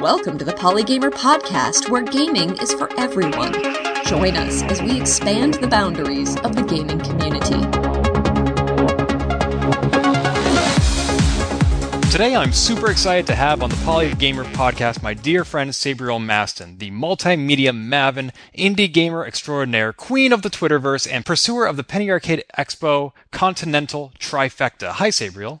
Welcome to the Polygamer Podcast, where gaming is for everyone. Join us as we expand the boundaries of the gaming community. Today, I'm super excited to have on the Polygamer podcast my dear friend Sabriel Maston, the multimedia maven, indie gamer extraordinaire, queen of the Twitterverse, and pursuer of the Penny Arcade Expo Continental Trifecta. Hi, Sabriel.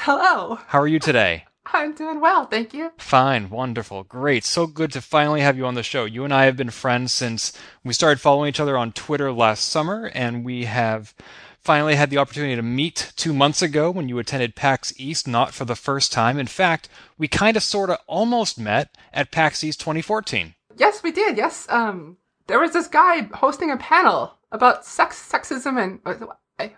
Hello. How are you today? I'm doing well, thank you. Fine, wonderful, great. So good to finally have you on the show. You and I have been friends since we started following each other on Twitter last summer, and we have finally had the opportunity to meet two months ago when you attended PAX East, not for the first time. In fact, we kind of sort of almost met at PAX East 2014. Yes, we did. Yes. Um, there was this guy hosting a panel about sex, sexism, and uh,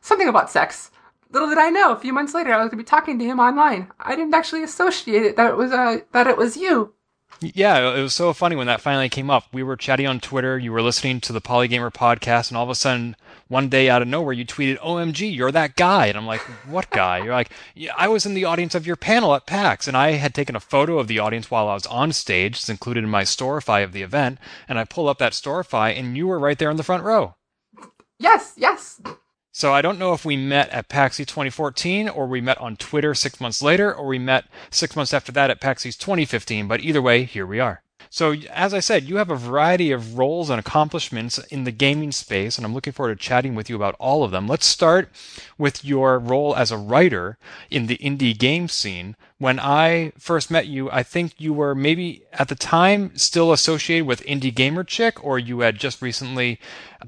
something about sex. Little did I know, a few months later, I was going to be talking to him online. I didn't actually associate it that it was uh, that it was you. Yeah, it was so funny when that finally came up. We were chatting on Twitter, you were listening to the Polygamer podcast, and all of a sudden, one day out of nowhere, you tweeted, OMG, you're that guy. And I'm like, what guy? You're like, yeah, I was in the audience of your panel at PAX, and I had taken a photo of the audience while I was on stage. It's included in my Storify of the event. And I pull up that Storify, and you were right there in the front row. Yes, yes. So I don't know if we met at PAX East 2014 or we met on Twitter six months later or we met six months after that at PAX East 2015, but either way, here we are. So, as I said, you have a variety of roles and accomplishments in the gaming space, and I'm looking forward to chatting with you about all of them. Let's start with your role as a writer in the indie game scene. When I first met you, I think you were maybe at the time still associated with Indie Gamer Chick, or you had just recently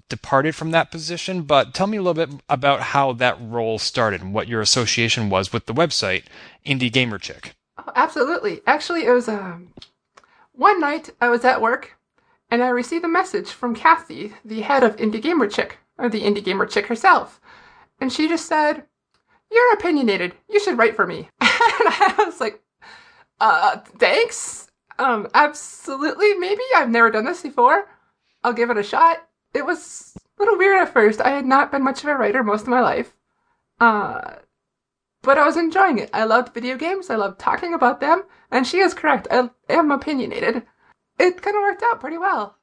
departed from that position. But tell me a little bit about how that role started and what your association was with the website Indie Gamer Chick. Oh, absolutely. Actually, it was um, one night I was at work and I received a message from Kathy, the head of Indie Gamer Chick, or the Indie Gamer Chick herself. And she just said, You're opinionated. You should write for me. and I was like, uh, thanks. Um, absolutely, maybe. I've never done this before. I'll give it a shot. It was a little weird at first. I had not been much of a writer most of my life. Uh, but I was enjoying it. I loved video games. I loved talking about them. And she is correct. I am opinionated. It kind of worked out pretty well.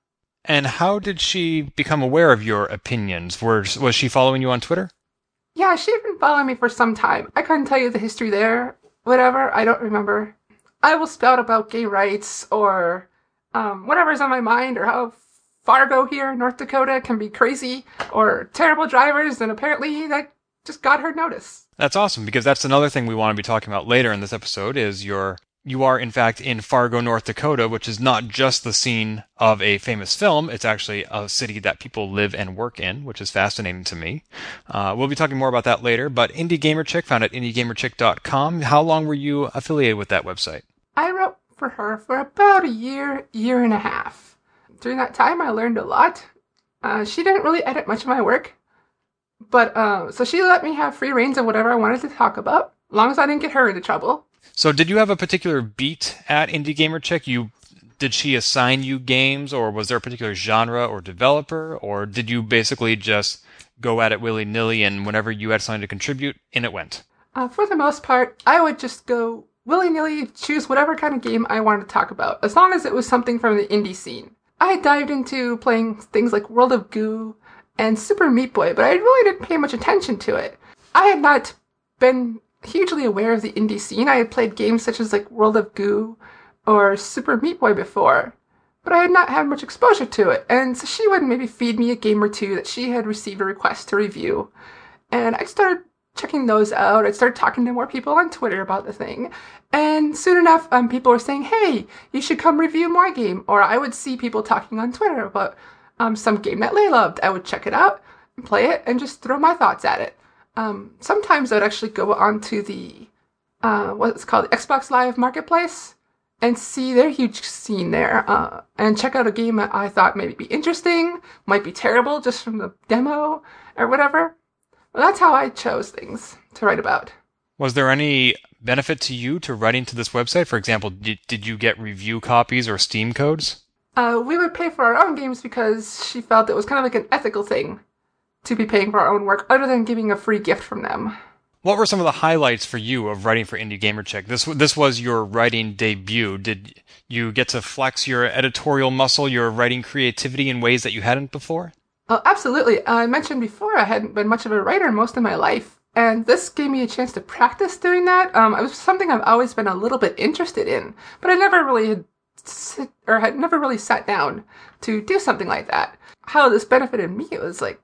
And how did she become aware of your opinions? Was, was she following you on Twitter? Yeah, she'd been following me for some time. I couldn't tell you the history there. Whatever, I don't remember. I will spout about gay rights or um, whatever's on my mind or how Fargo here, North Dakota, can be crazy or terrible drivers, and apparently that just got her notice. That's awesome because that's another thing we want to be talking about later in this episode is your you are in fact in Fargo, North Dakota, which is not just the scene of a famous film. It's actually a city that people live and work in, which is fascinating to me. Uh, we'll be talking more about that later. But Indie Gamer Chick found at indiegamerchick.com. How long were you affiliated with that website? I wrote for her for about a year, year and a half. During that time, I learned a lot. Uh, she didn't really edit much of my work, but uh, so she let me have free reigns of whatever I wanted to talk about, as long as I didn't get her into trouble. So, did you have a particular beat at Indie Gamer Chick? You did she assign you games, or was there a particular genre or developer, or did you basically just go at it willy nilly and whenever you had something to contribute, in it went? Uh, for the most part, I would just go willy nilly, choose whatever kind of game I wanted to talk about, as long as it was something from the indie scene. I dived into playing things like World of Goo and Super Meat Boy, but I really didn't pay much attention to it. I had not been hugely aware of the indie scene. I had played games such as like World of Goo or Super Meat Boy before, but I had not had much exposure to it. And so she would maybe feed me a game or two that she had received a request to review. And I started checking those out. I started talking to more people on Twitter about the thing. And soon enough, um, people were saying, hey, you should come review my game. Or I would see people talking on Twitter about um, some game that they loved. I would check it out, and play it, and just throw my thoughts at it. Um, sometimes I'd actually go onto the uh, what's called Xbox Live Marketplace and see their huge scene there uh, and check out a game that I thought maybe be interesting, might be terrible just from the demo or whatever. Well, that's how I chose things to write about. Was there any benefit to you to writing to this website? For example, did, did you get review copies or Steam codes? Uh, we would pay for our own games because she felt it was kind of like an ethical thing to be paying for our own work other than giving a free gift from them. What were some of the highlights for you of writing for Indie Gamer Chick? This this was your writing debut. Did you get to flex your editorial muscle, your writing creativity in ways that you hadn't before? Oh, absolutely. I mentioned before I hadn't been much of a writer most of my life, and this gave me a chance to practice doing that. Um, it was something I've always been a little bit interested in, but I never really had sit, or had never really sat down to do something like that. How this benefited me it was like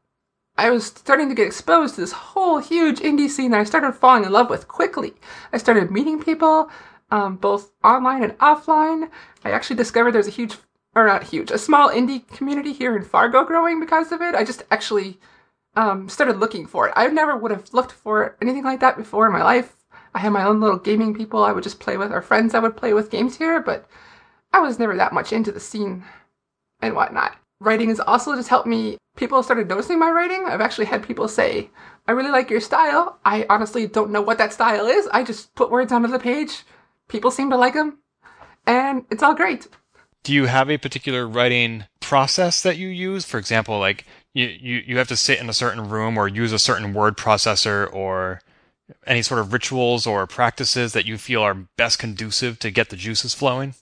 I was starting to get exposed to this whole huge indie scene that I started falling in love with quickly. I started meeting people, um, both online and offline. I actually discovered there's a huge, or not huge, a small indie community here in Fargo growing because of it. I just actually um, started looking for it. I never would have looked for anything like that before in my life. I had my own little gaming people I would just play with, or friends I would play with games here, but I was never that much into the scene and whatnot. Writing has also just helped me. People started noticing my writing. I've actually had people say, I really like your style. I honestly don't know what that style is. I just put words onto the page. People seem to like them. And it's all great. Do you have a particular writing process that you use? For example, like you, you, you have to sit in a certain room or use a certain word processor or any sort of rituals or practices that you feel are best conducive to get the juices flowing?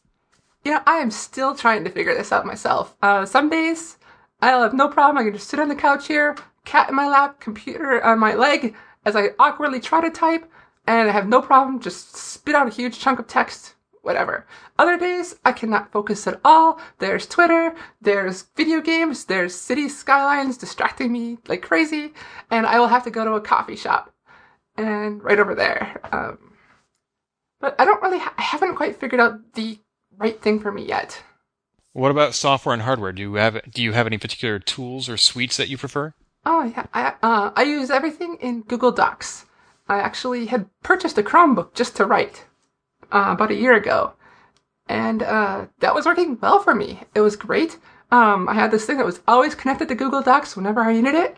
You know, I am still trying to figure this out myself. Uh, some days I'll have no problem. I can just sit on the couch here, cat in my lap, computer on my leg, as I awkwardly try to type, and I have no problem just spit out a huge chunk of text, whatever. Other days I cannot focus at all. There's Twitter, there's video games, there's Cities: Skylines distracting me like crazy, and I will have to go to a coffee shop and right over there. Um, but I don't really, ha- I haven't quite figured out the right thing for me yet. What about software and hardware? Do you have do you have any particular tools or suites that you prefer? Oh yeah, I uh, I use everything in Google Docs. I actually had purchased a Chromebook just to write uh, about a year ago, and uh, that was working well for me. It was great. Um, I had this thing that was always connected to Google Docs whenever I needed it.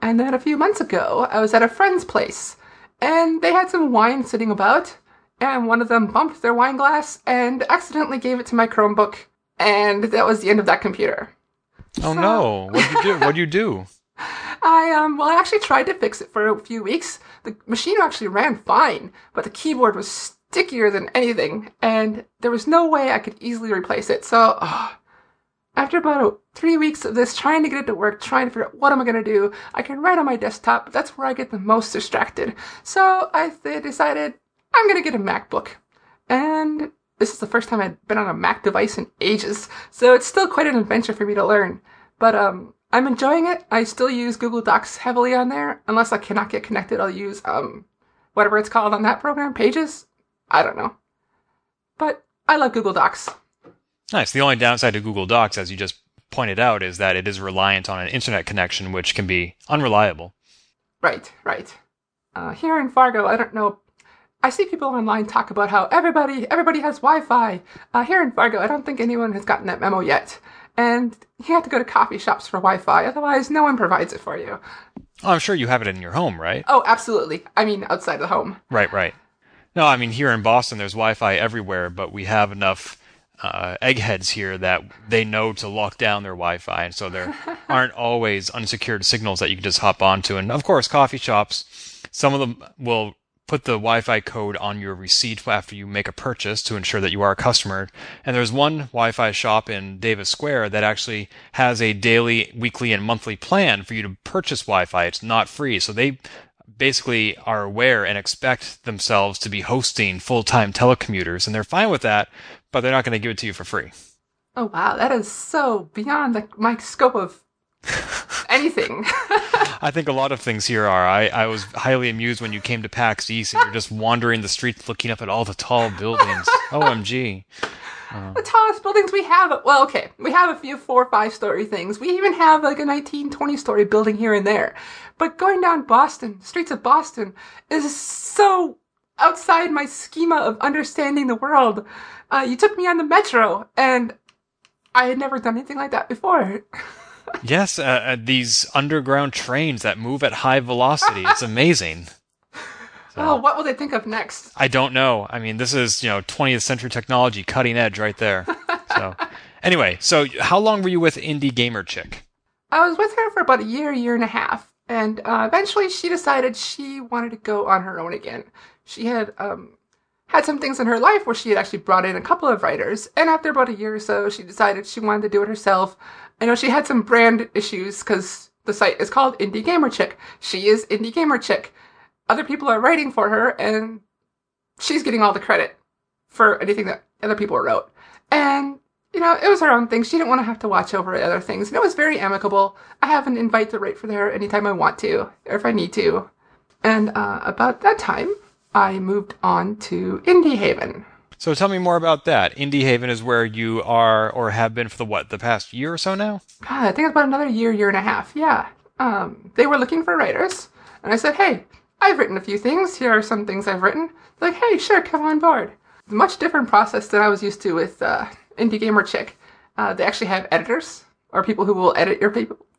And then a few months ago, I was at a friend's place, and they had some wine sitting about, and one of them bumped their wine glass and accidentally gave it to my Chromebook, and that was the end of that computer. Oh so, no! What did you do? What did you do? I um well I actually tried to fix it for a few weeks. The machine actually ran fine, but the keyboard was stickier than anything, and there was no way I could easily replace it. So oh, after about three weeks of this, trying to get it to work, trying to figure out what am I going to do, I can write on my desktop, but that's where I get the most distracted. So I decided I'm going to get a MacBook. And this is the first time I've been on a Mac device in ages, so it's still quite an adventure for me to learn. But um, I'm enjoying it. I still use Google Docs heavily on there. Unless I cannot get connected, I'll use um, whatever it's called on that program, Pages. I don't know. But I love Google Docs. Nice. The only downside to Google Docs, as you just pointed out, is that it is reliant on an internet connection, which can be unreliable. Right, right. Uh, here in Fargo, I don't know I see people online talk about how everybody everybody has Wi-Fi. Uh, here in Fargo, I don't think anyone has gotten that memo yet. And you have to go to coffee shops for Wi-Fi, otherwise no one provides it for you. Oh, I'm sure you have it in your home, right? Oh, absolutely. I mean, outside the home. Right, right. No, I mean here in Boston, there's Wi-Fi everywhere, but we have enough uh, eggheads here that they know to lock down their Wi-Fi, and so there aren't always unsecured signals that you can just hop onto. And of course, coffee shops, some of them will put the Wi-Fi code on your receipt after you make a purchase to ensure that you are a customer. And there's one Wi-Fi shop in Davis Square that actually has a daily, weekly, and monthly plan for you to purchase Wi-Fi. It's not free, so they basically are aware and expect themselves to be hosting full-time telecommuters, and they're fine with that, but they're not going to give it to you for free. Oh wow, that is so beyond the, my scope of anything. I think a lot of things here are. I, I was highly amused when you came to PAX East and you're just wandering the streets looking up at all the tall buildings. OMG. Uh, the tallest buildings we have, well, okay, we have a few four or five story things. We even have like a 19, 20 story building here and there. But going down Boston, streets of Boston, is so outside my schema of understanding the world. Uh, you took me on the metro, and I had never done anything like that before. yes, uh, uh, these underground trains that move at high velocity. It's amazing. So, oh, what will they think of next? I don't know. I mean, this is, you know, 20th century technology, cutting edge right there. so, anyway, so how long were you with Indie Gamer Chick? I was with her for about a year, year and a half. And uh, eventually she decided she wanted to go on her own again. She had um, had some things in her life where she had actually brought in a couple of writers. And after about a year or so, she decided she wanted to do it herself. I know she had some brand issues because the site is called Indie Gamer Chick. She is Indie Gamer Chick. Other people are writing for her, and she's getting all the credit for anything that other people wrote. And, you know, it was her own thing. She didn't want to have to watch over other things. And it was very amicable. I have an invite to write for there anytime I want to, or if I need to. And uh, about that time, I moved on to Indie Haven. So tell me more about that. Indie Haven is where you are or have been for the what, the past year or so now? God, I think it's about another year, year and a half. Yeah. Um, they were looking for writers, and I said, hey, I've written a few things. Here are some things I've written. They're like, hey, sure, come on board. Much different process than I was used to with uh, Indie Gamer Chick. Uh, they actually have editors or people who will edit your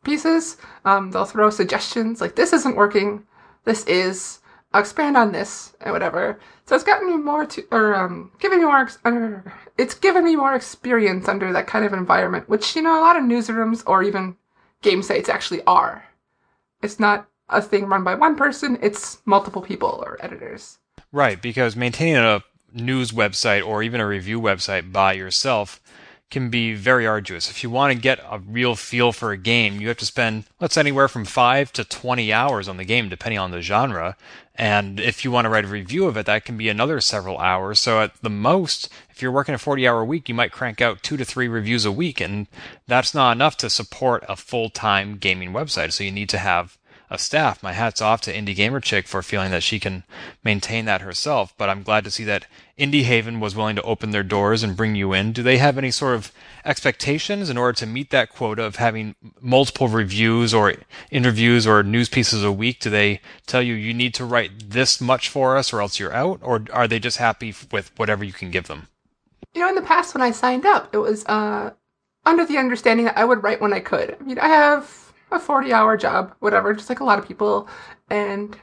pieces. Um, they'll throw suggestions like, this isn't working. This is. I'll expand on this and whatever. So it's gotten me more to, or um, given me more, under, it's given me more experience under that kind of environment, which you know a lot of newsrooms or even game sites actually are. It's not a thing run by one person; it's multiple people or editors. Right, because maintaining a news website or even a review website by yourself can be very arduous. If you want to get a real feel for a game, you have to spend, let's say, anywhere from 5 to 20 hours on the game, depending on the genre. And if you want to write a review of it, that can be another several hours. So at the most, if you're working a 40 hour week, you might crank out two to three reviews a week. And that's not enough to support a full time gaming website. So you need to have a staff. My hat's off to Indie Gamer Chick for feeling that she can maintain that herself. But I'm glad to see that Indie Haven was willing to open their doors and bring you in. Do they have any sort of expectations in order to meet that quota of having multiple reviews or interviews or news pieces a week? Do they tell you you need to write this much for us or else you're out? Or are they just happy with whatever you can give them? You know, in the past when I signed up, it was uh, under the understanding that I would write when I could. I mean, I have a 40 hour job, whatever, just like a lot of people. And,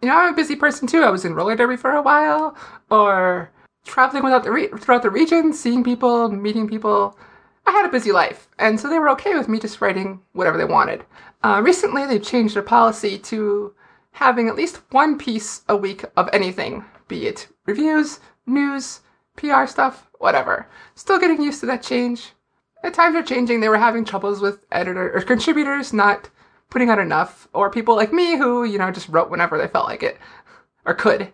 you know, I'm a busy person too. I was in roller derby for a while, or traveling without the re- throughout the region, seeing people, meeting people. I had a busy life, and so they were okay with me just writing whatever they wanted. Uh, recently, they've changed their policy to having at least one piece a week of anything, be it reviews, news, PR stuff, whatever. Still getting used to that change at times are changing. They were having troubles with editor or contributors not putting out enough, or people like me who you know just wrote whenever they felt like it or could.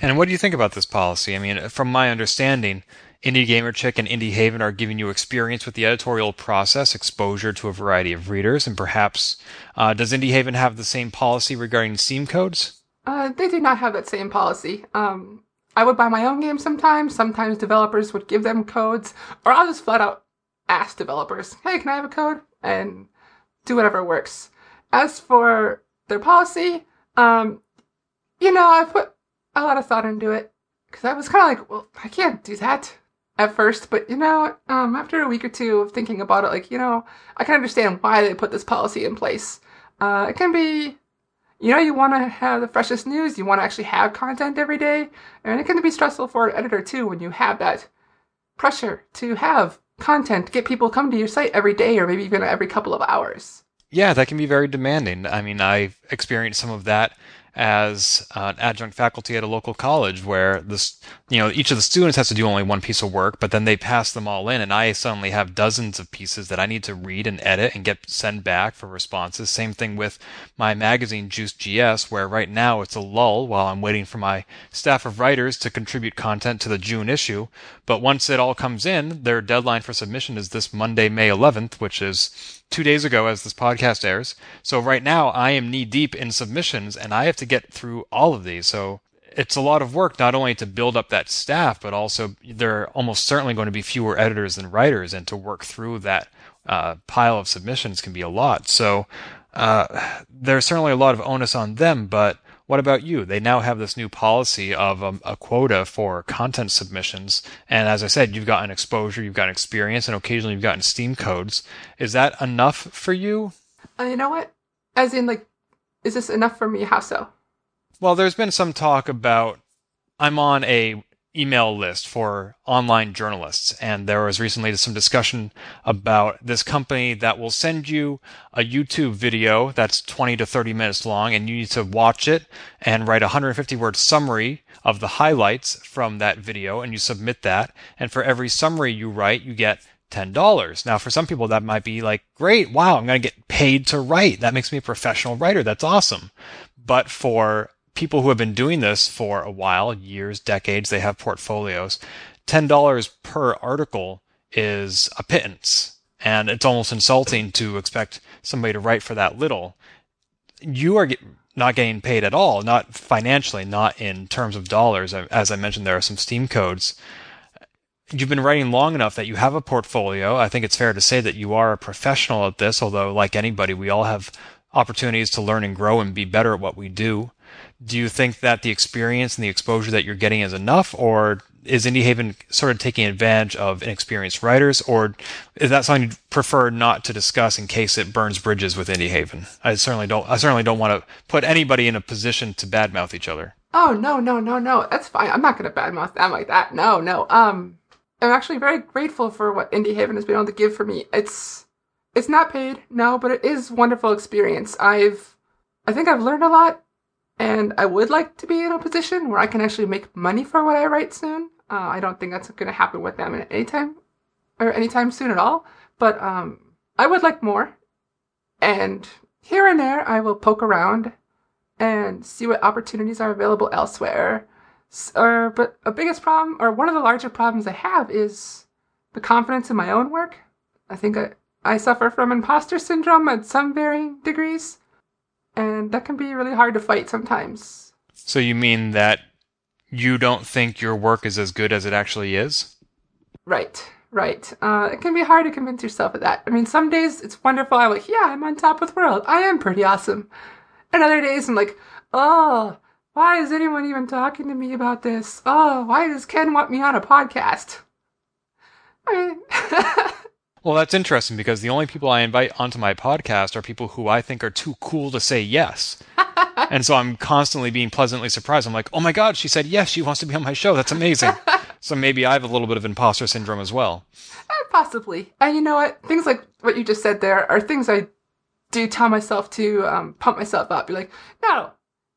And what do you think about this policy? I mean, from my understanding, Indie Gamer Chick and Indie Haven are giving you experience with the editorial process, exposure to a variety of readers, and perhaps uh, does Indie Haven have the same policy regarding Steam codes? Uh, they do not have that same policy. Um, I would buy my own games sometimes. Sometimes developers would give them codes, or I'll just flat out ask developers, hey, can I have a code? And do whatever works. As for their policy, um, you know, I put a lot of thought into it because I was kind of like, well, I can't do that at first, but you know, um, after a week or two of thinking about it, like, you know, I can understand why they put this policy in place. Uh, it can be, you know, you want to have the freshest news, you want to actually have content every day, and it can be stressful for an editor too when you have that pressure to have content, get people come to your site every day or maybe even every couple of hours. Yeah, that can be very demanding. I mean, I've experienced some of that as an adjunct faculty at a local college where this you know each of the students has to do only one piece of work but then they pass them all in and i suddenly have dozens of pieces that i need to read and edit and get sent back for responses same thing with my magazine Juiced.GS where right now it's a lull while i'm waiting for my staff of writers to contribute content to the june issue but once it all comes in their deadline for submission is this monday may 11th which is two days ago as this podcast airs. So right now I am knee deep in submissions and I have to get through all of these. So it's a lot of work not only to build up that staff, but also there are almost certainly going to be fewer editors than writers, and to work through that uh, pile of submissions can be a lot. So uh, there's certainly a lot of onus on them, but what about you? They now have this new policy of um, a quota for content submissions. And as I said, you've gotten exposure, you've gotten experience, and occasionally you've gotten Steam codes. Is that enough for you? Uh, you know what? As in, like, is this enough for me? How so? Well, there's been some talk about I'm on a email list for online journalists. And there was recently some discussion about this company that will send you a YouTube video that's 20 to 30 minutes long, and you need to watch it and write a 150 word summary of the highlights from that video, and you submit that. And for every summary you write, you get $10. Now, for some people, that might be like, great, wow, I'm going to get paid to write. That makes me a professional writer. That's awesome. But for people who have been doing this for a while, years, decades, they have portfolios. $10 per article is a pittance. And it's almost insulting to expect somebody to write for that little. You are get, not getting paid at all, not financially, not in terms of dollars. As I mentioned, there are some Steam codes. You've been writing long enough that you have a portfolio. I think it's fair to say that you are a professional at this, although, like anybody, we all have opportunities to learn and grow and be better at what we do do you think that the experience and the exposure that you're getting is enough, or is Indie Haven sort of taking advantage of inexperienced writers, or is that something you'd prefer not to discuss in case it burns bridges with Indie Haven? I certainly don't. I certainly don't want to put anybody in a position to badmouth each other. Oh no, no, no, no. That's fine. I'm not going to badmouth them like that. No, no. Um, I'm actually very grateful for what Indie Haven has been able to give for me. It's it's not paid, no, but it is wonderful experience. I've I think I've learned a lot and I would like to be in a position where I can actually make money for what I write soon. Uh, I don't think that's going to happen with them at any time or anytime soon at all. But um, I would like more. And here and there, I will poke around and see what opportunities are available elsewhere. Or, but a biggest problem, or one of the larger problems I have, is the confidence in my own work. I think I, I suffer from imposter syndrome at some varying degrees and that can be really hard to fight sometimes. So you mean that you don't think your work is as good as it actually is? Right, right. Uh, it can be hard to convince yourself of that. I mean, some days it's wonderful. I'm like, yeah, I'm on top of the world. I am pretty awesome. And other days I'm like, oh, why is anyone even talking to me about this? Oh, why does Ken want me on a podcast? I mean, Well, that's interesting because the only people I invite onto my podcast are people who I think are too cool to say yes. and so I'm constantly being pleasantly surprised. I'm like, oh my God, she said yes, she wants to be on my show. That's amazing. so maybe I have a little bit of imposter syndrome as well. Uh, possibly. And you know what? Things like what you just said there are things I do tell myself to um, pump myself up. Be like, no,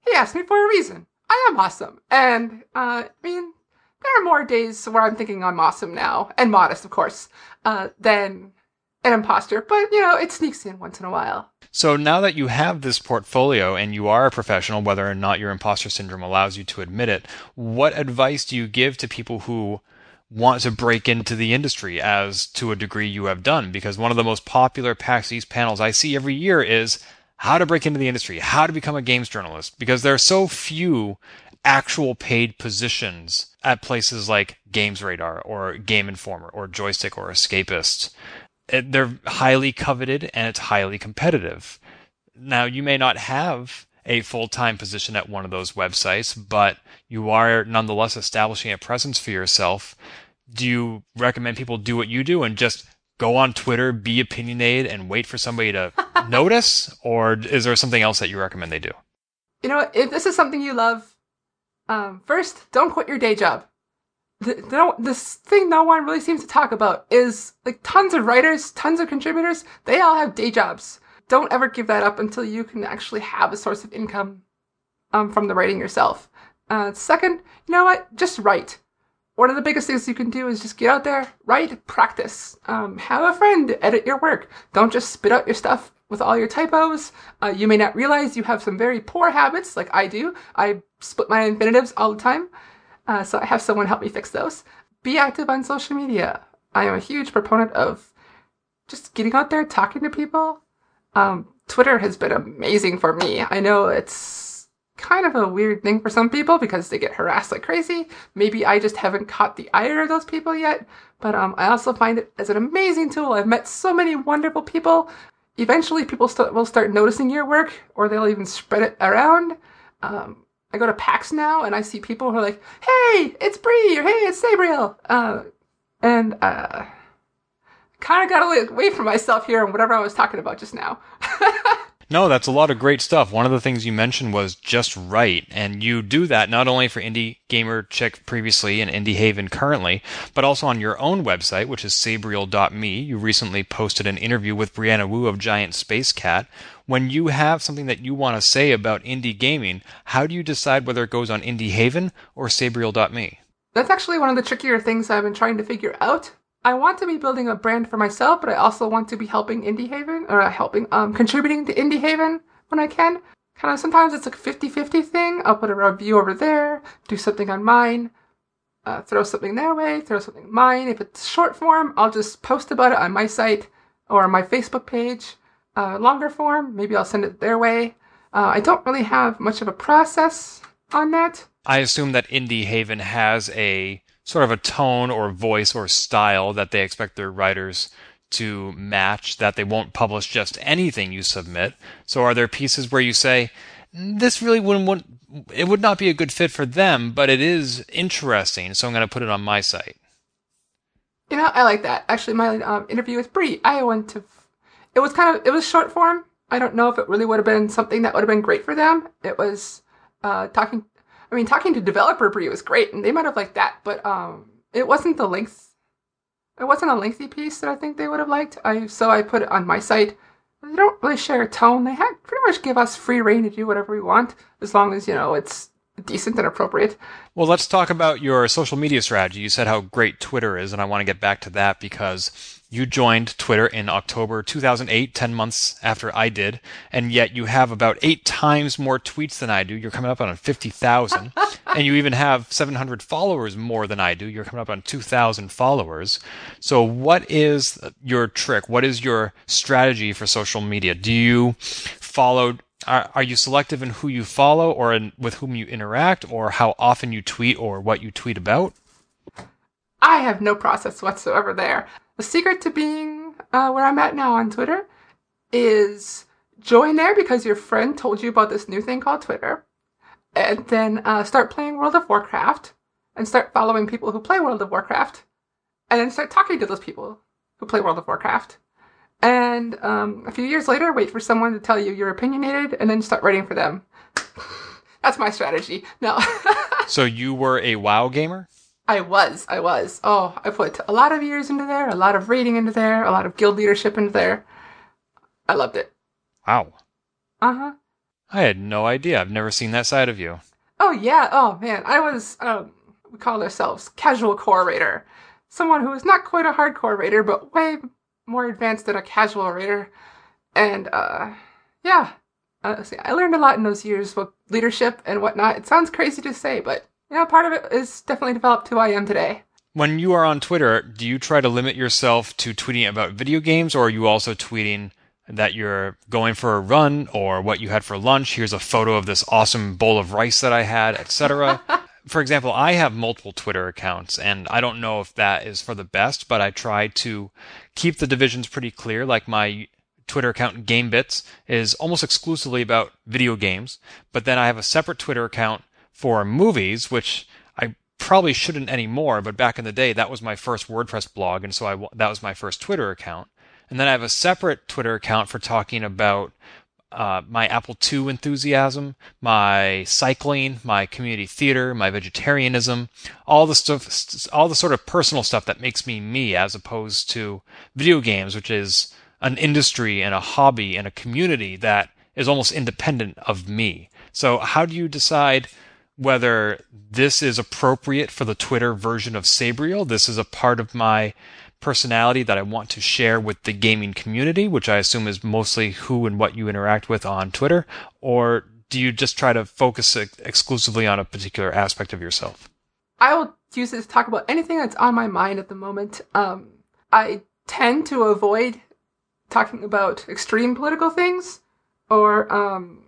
he asked me for a reason. I am awesome. And, uh, I mean, there are more days where I'm thinking I'm awesome now, and modest, of course, uh, than an imposter. But you know, it sneaks in once in a while. So now that you have this portfolio and you are a professional, whether or not your imposter syndrome allows you to admit it, what advice do you give to people who want to break into the industry as to a degree you have done? Because one of the most popular PAX East panels I see every year is how to break into the industry, how to become a games journalist, because there are so few actual paid positions at places like Games Radar or Game Informer or Joystick or Escapist. They're highly coveted and it's highly competitive. Now, you may not have a full time position at one of those websites, but you are nonetheless establishing a presence for yourself. Do you recommend people do what you do and just go on Twitter, be opinionated, and wait for somebody to notice? Or is there something else that you recommend they do? You know, if this is something you love, um, first, don't quit your day job. The, the, this thing no one really seems to talk about is like tons of writers, tons of contributors, they all have day jobs. Don't ever give that up until you can actually have a source of income um, from the writing yourself. Uh, second, you know what? Just write. One of the biggest things you can do is just get out there, write, practice. Um, have a friend edit your work. Don't just spit out your stuff with all your typos. Uh, you may not realize you have some very poor habits, like I do. I split my infinitives all the time, uh, so I have someone help me fix those. Be active on social media. I am a huge proponent of just getting out there, talking to people. Um, Twitter has been amazing for me. I know it's kind of a weird thing for some people because they get harassed like crazy. Maybe I just haven't caught the ire of those people yet, but um, I also find it as an amazing tool. I've met so many wonderful people eventually people st- will start noticing your work or they'll even spread it around. Um, I go to PAX now and I see people who are like, hey, it's Bree or hey, it's Sabriel. Uh, and uh, kind of got away from myself here and whatever I was talking about just now. No, that's a lot of great stuff. One of the things you mentioned was just right, and you do that not only for Indie Gamer Chick previously and Indie Haven currently, but also on your own website, which is sabriel.me. You recently posted an interview with Brianna Wu of Giant Spacekat. When you have something that you want to say about indie gaming, how do you decide whether it goes on Indie Haven or sabriel.me? That's actually one of the trickier things I've been trying to figure out. I want to be building a brand for myself, but I also want to be helping Indie Haven or uh, helping, um, contributing to Indie Haven when I can. Kind of sometimes it's like a 50 50 thing. I'll put a review over there, do something on mine, uh, throw something their way, throw something mine. If it's short form, I'll just post about it on my site or my Facebook page. Uh, longer form, maybe I'll send it their way. Uh, I don't really have much of a process on that. I assume that Indie Haven has a sort of a tone or voice or style that they expect their writers to match, that they won't publish just anything you submit. So are there pieces where you say, this really wouldn't, wouldn't it would not be a good fit for them, but it is interesting, so I'm going to put it on my site. You know, I like that. Actually, my um, interview with Brie, I went to. It was kind of it was short form. I don't know if it really would have been something that would have been great for them. It was uh, talking I mean, talking to developer Brie was great, and they might have liked that, but um, it wasn't the length. It wasn't a lengthy piece that I think they would have liked. I so I put it on my site. They don't really share a tone. They pretty much give us free reign to do whatever we want, as long as you know it's decent and appropriate. Well, let's talk about your social media strategy. You said how great Twitter is, and I want to get back to that because you joined Twitter in October 2008, 10 months after I did, and yet you have about eight times more tweets than I do. You're coming up on 50,000. and you even have 700 followers more than I do. You're coming up on 2,000 followers. So, what is your trick? What is your strategy for social media? Do you follow are, are you selective in who you follow or in, with whom you interact or how often you tweet or what you tweet about? I have no process whatsoever there. The secret to being uh, where I'm at now on Twitter is join there because your friend told you about this new thing called Twitter, and then uh, start playing World of Warcraft and start following people who play World of Warcraft, and then start talking to those people who play World of Warcraft. And um, a few years later, wait for someone to tell you you're opinionated, and then start writing for them. That's my strategy. No. so you were a WoW gamer? I was. I was. Oh, I put a lot of years into there, a lot of reading into there, a lot of guild leadership into there. I loved it. Wow. Uh huh. I had no idea. I've never seen that side of you. Oh yeah. Oh man. I was. Um, we called ourselves casual core raider. Someone who was not quite a hardcore raider, but way more advanced than a casual raider. And uh, yeah. Uh, see, I learned a lot in those years with leadership and whatnot. It sounds crazy to say, but yeah, part of it is definitely developed who I am today. When you are on Twitter, do you try to limit yourself to tweeting about video games, or are you also tweeting that you're going for a run or what you had for lunch? Here's a photo of this awesome bowl of rice that I had, etc. for example, I have multiple Twitter accounts, and I don't know if that is for the best, but I try to keep the divisions pretty clear. Like my Twitter account, GameBits, is almost exclusively about video games, but then I have a separate Twitter account for movies, which I probably shouldn't anymore, but back in the day, that was my first WordPress blog, and so I, that was my first Twitter account. And then I have a separate Twitter account for talking about uh, my Apple II enthusiasm, my cycling, my community theater, my vegetarianism, all the stuff, all the sort of personal stuff that makes me me, as opposed to video games, which is an industry and a hobby and a community that is almost independent of me. So, how do you decide whether this is appropriate for the Twitter version of Sabriel. This is a part of my personality that I want to share with the gaming community, which I assume is mostly who and what you interact with on Twitter, or do you just try to focus exclusively on a particular aspect of yourself? I will use this to talk about anything that's on my mind at the moment. Um, I tend to avoid talking about extreme political things, or um,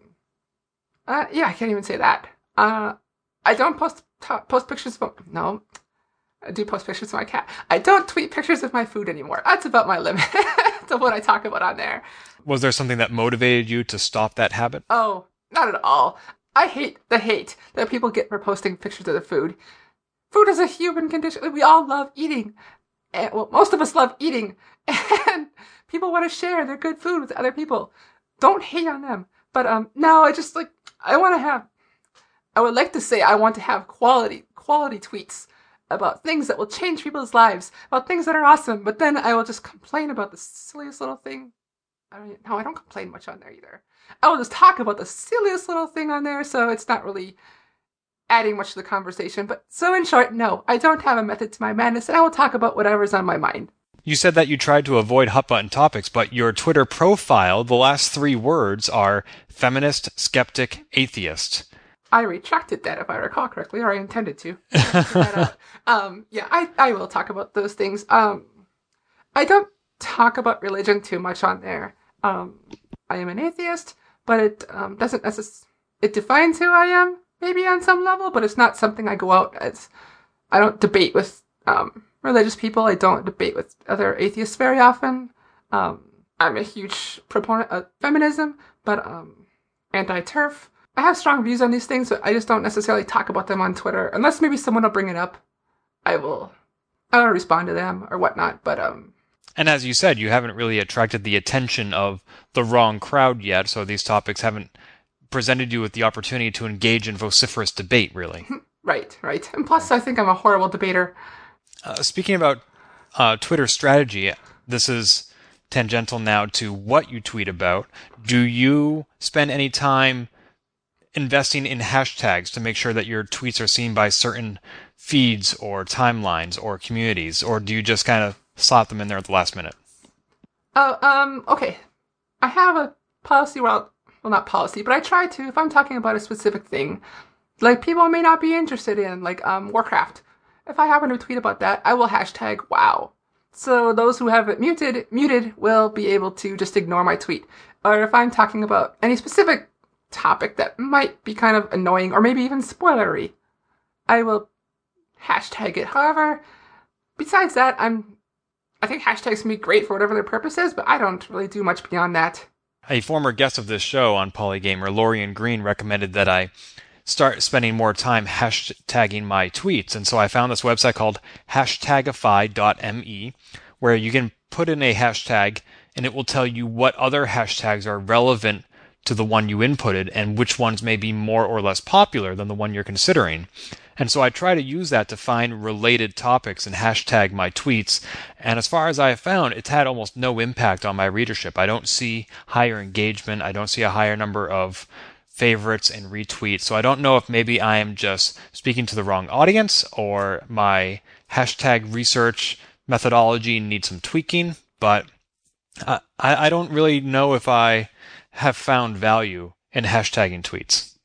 uh, yeah, I can't even say that. Uh, I don't post t- post pictures of no. I do post pictures of my cat. I don't tweet pictures of my food anymore. That's about my limit to what I talk about on there. Was there something that motivated you to stop that habit? Oh, not at all. I hate the hate that people get for posting pictures of their food. Food is a human condition. We all love eating. And, well, most of us love eating. And people want to share their good food with other people. don't hate on them. But um, no, I just like I want to have. I would like to say I want to have quality quality tweets about things that will change people's lives, about things that are awesome. But then I will just complain about the silliest little thing. I don't no, I don't complain much on there either. I will just talk about the silliest little thing on there, so it's not really adding much to the conversation. But so in short, no, I don't have a method to my madness, and I will talk about whatever's on my mind. You said that you tried to avoid hot button topics, but your Twitter profile, the last three words are feminist, skeptic, atheist. I retracted that if I recall correctly, or I intended to. um, yeah, I, I will talk about those things. Um, I don't talk about religion too much on there. Um, I am an atheist, but it um, doesn't necessarily. It defines who I am, maybe on some level, but it's not something I go out as. I don't debate with um, religious people. I don't debate with other atheists very often. Um, I'm a huge proponent of feminism, but um, anti-TERF. I have strong views on these things, but I just don't necessarily talk about them on Twitter unless maybe someone will bring it up. I will, I'll respond to them or whatnot. But um, and as you said, you haven't really attracted the attention of the wrong crowd yet, so these topics haven't presented you with the opportunity to engage in vociferous debate, really. right, right. And plus, I think I'm a horrible debater. Uh, speaking about uh, Twitter strategy, this is tangential now to what you tweet about. Do you spend any time investing in hashtags to make sure that your tweets are seen by certain feeds or timelines or communities, or do you just kind of slot them in there at the last minute? Oh, um, okay. I have a policy, well, well, not policy, but I try to, if I'm talking about a specific thing, like people may not be interested in, like, um, Warcraft if I happen to tweet about that, I will hashtag wow. So those who have it muted, muted will be able to just ignore my tweet. Or if I'm talking about any specific topic that might be kind of annoying or maybe even spoilery, I will hashtag it. However, besides that, I'm I think hashtags can be great for whatever their purpose is, but I don't really do much beyond that. A former guest of this show on Polygamer, Lorien Green, recommended that I start spending more time hashtagging my tweets. And so I found this website called hashtagify.me where you can put in a hashtag and it will tell you what other hashtags are relevant to the one you inputted and which ones may be more or less popular than the one you're considering. And so I try to use that to find related topics and hashtag my tweets. And as far as I have found, it's had almost no impact on my readership. I don't see higher engagement. I don't see a higher number of favorites and retweets. So I don't know if maybe I am just speaking to the wrong audience or my hashtag research methodology needs some tweaking, but I, I don't really know if I have found value in hashtagging tweets.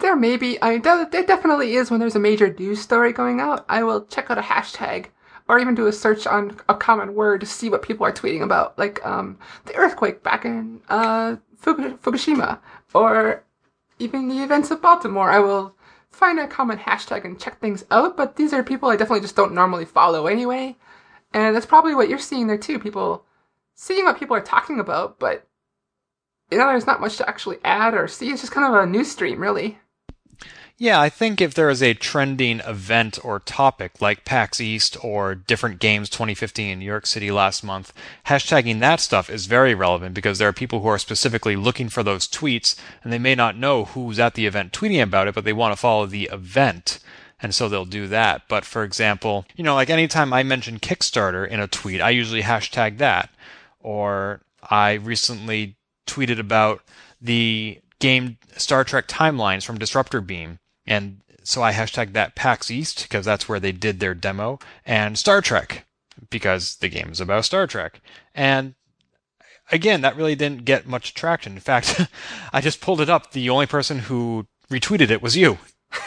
There may be. I there definitely is when there's a major news story going out. I will check out a hashtag or even do a search on a common word to see what people are tweeting about, like um, the earthquake back in uh, Fukushima, or even the events of Baltimore. I will find a common hashtag and check things out, but these are people I definitely just don't normally follow anyway. And that's probably what you're seeing there too. People seeing what people are talking about, but you know, there's not much to actually add or see. It's just kind of a news stream, really. Yeah, I think if there is a trending event or topic like PAX East or Different Games 2015 in New York City last month, hashtagging that stuff is very relevant because there are people who are specifically looking for those tweets and they may not know who's at the event tweeting about it, but they want to follow the event. And so they'll do that. But for example, you know, like anytime I mention Kickstarter in a tweet, I usually hashtag that. Or I recently tweeted about the game Star Trek timelines from Disruptor Beam and so I hashtagged that PAX East because that's where they did their demo, and Star Trek because the game is about Star Trek. And again, that really didn't get much traction. In fact, I just pulled it up. The only person who retweeted it was you.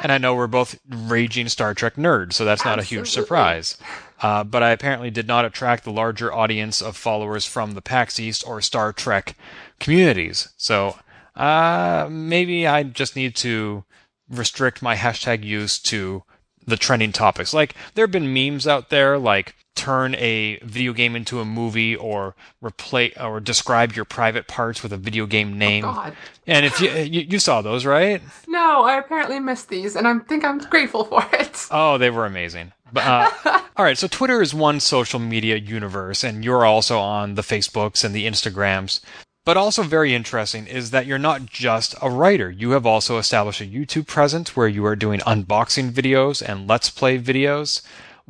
and I know we're both raging Star Trek nerds, so that's not Absolutely. a huge surprise. Uh, but I apparently did not attract the larger audience of followers from the PAX East or Star Trek communities. So uh, maybe I just need to restrict my hashtag use to the trending topics. Like there have been memes out there like turn a video game into a movie or replace or describe your private parts with a video game name. Oh God. And if you, you, you saw those, right? No, I apparently missed these, and I think I'm grateful for it. Oh, they were amazing. Uh, all right, so Twitter is one social media universe, and you're also on the Facebooks and the Instagrams. But also very interesting is that you're not just a writer. You have also established a YouTube presence where you are doing unboxing videos and let's play videos.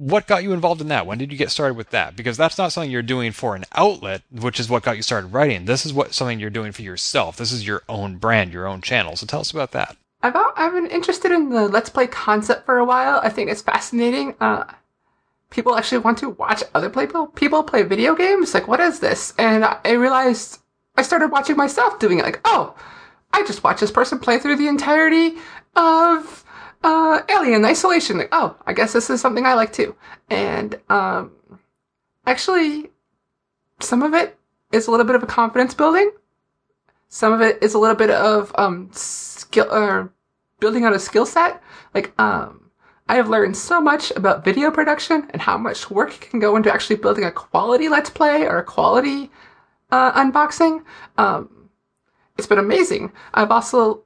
What got you involved in that? When did you get started with that? Because that's not something you're doing for an outlet, which is what got you started writing. This is what something you're doing for yourself. This is your own brand, your own channel. So tell us about that. I've I've been interested in the let's play concept for a while. I think it's fascinating. Uh, people actually want to watch other people people play video games. Like, what is this? And I realized I started watching myself doing it. Like, oh, I just watched this person play through the entirety of uh, Alien Isolation. Oh, I guess this is something I like too. And um, actually, some of it is a little bit of a confidence building. Some of it is a little bit of um, skill or building out a skill set. Like, um, I have learned so much about video production and how much work can go into actually building a quality Let's Play or a quality uh, unboxing. Um, it's been amazing. I've also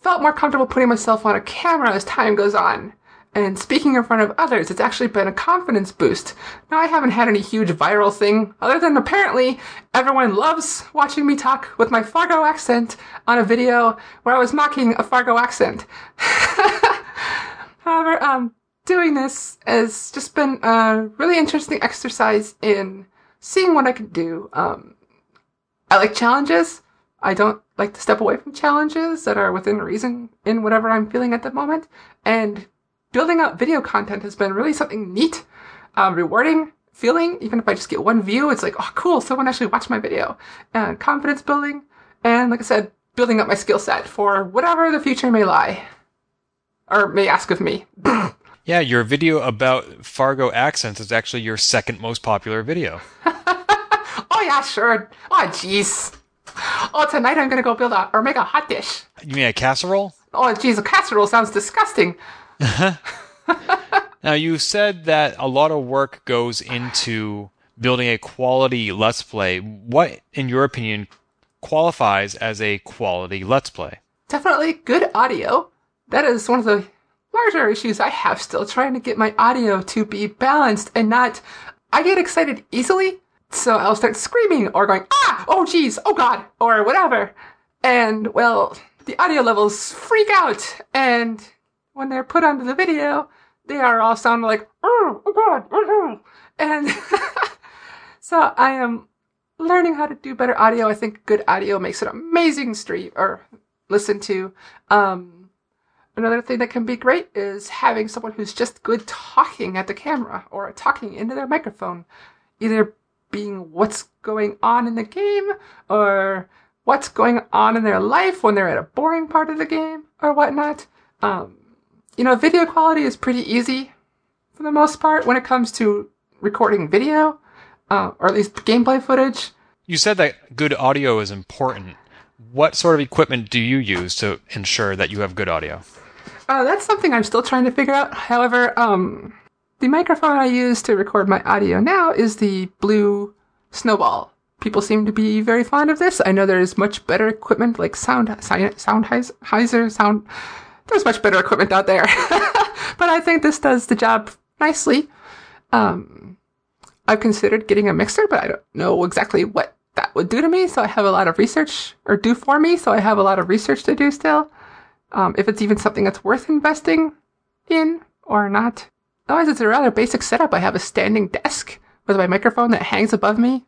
felt more comfortable putting myself on a camera as time goes on. And speaking in front of others, it's actually been a confidence boost. Now, I haven't had any huge viral thing, other than apparently everyone loves watching me talk with my Fargo accent on a video where I was mocking a Fargo accent. However, um, doing this has just been a really interesting exercise in seeing what I can do. Um, I like challenges. I don't like to step away from challenges that are within reason in whatever I'm feeling at the moment. And building out video content has been really something neat, um, rewarding feeling. Even if I just get one view, it's like, oh, cool, someone actually watched my video. And confidence building. And like I said, building up my skill set for whatever the future may lie or may ask of me. yeah, your video about Fargo accents is actually your second most popular video. oh, yeah, sure. Oh, jeez. Oh, tonight I'm gonna go build a or make a hot dish. You mean a casserole? Oh, geez, a casserole sounds disgusting. now you said that a lot of work goes into building a quality let's play. What, in your opinion, qualifies as a quality let's play? Definitely good audio. That is one of the larger issues I have still trying to get my audio to be balanced and not. I get excited easily so I'll start screaming or going, ah, oh geez, oh god, or whatever. And well, the audio levels freak out. And when they're put onto the video, they are all sound like, oh, oh god, oh, and so I am learning how to do better audio. I think good audio makes an amazing stream or listen to. Um, another thing that can be great is having someone who's just good talking at the camera or talking into their microphone. Either being what's going on in the game or what's going on in their life when they're at a boring part of the game or whatnot. Um, you know, video quality is pretty easy for the most part when it comes to recording video, uh, or at least gameplay footage. You said that good audio is important. What sort of equipment do you use to ensure that you have good audio? Uh, that's something I'm still trying to figure out. However, um, the microphone I use to record my audio now is the Blue Snowball. People seem to be very fond of this. I know there's much better equipment like Sound Sennheiser, Sound. There's much better equipment out there, but I think this does the job nicely. Um, I've considered getting a mixer, but I don't know exactly what that would do to me. So I have a lot of research, or do for me. So I have a lot of research to do still. Um, if it's even something that's worth investing in or not. Otherwise, it's a rather basic setup. I have a standing desk with my microphone that hangs above me.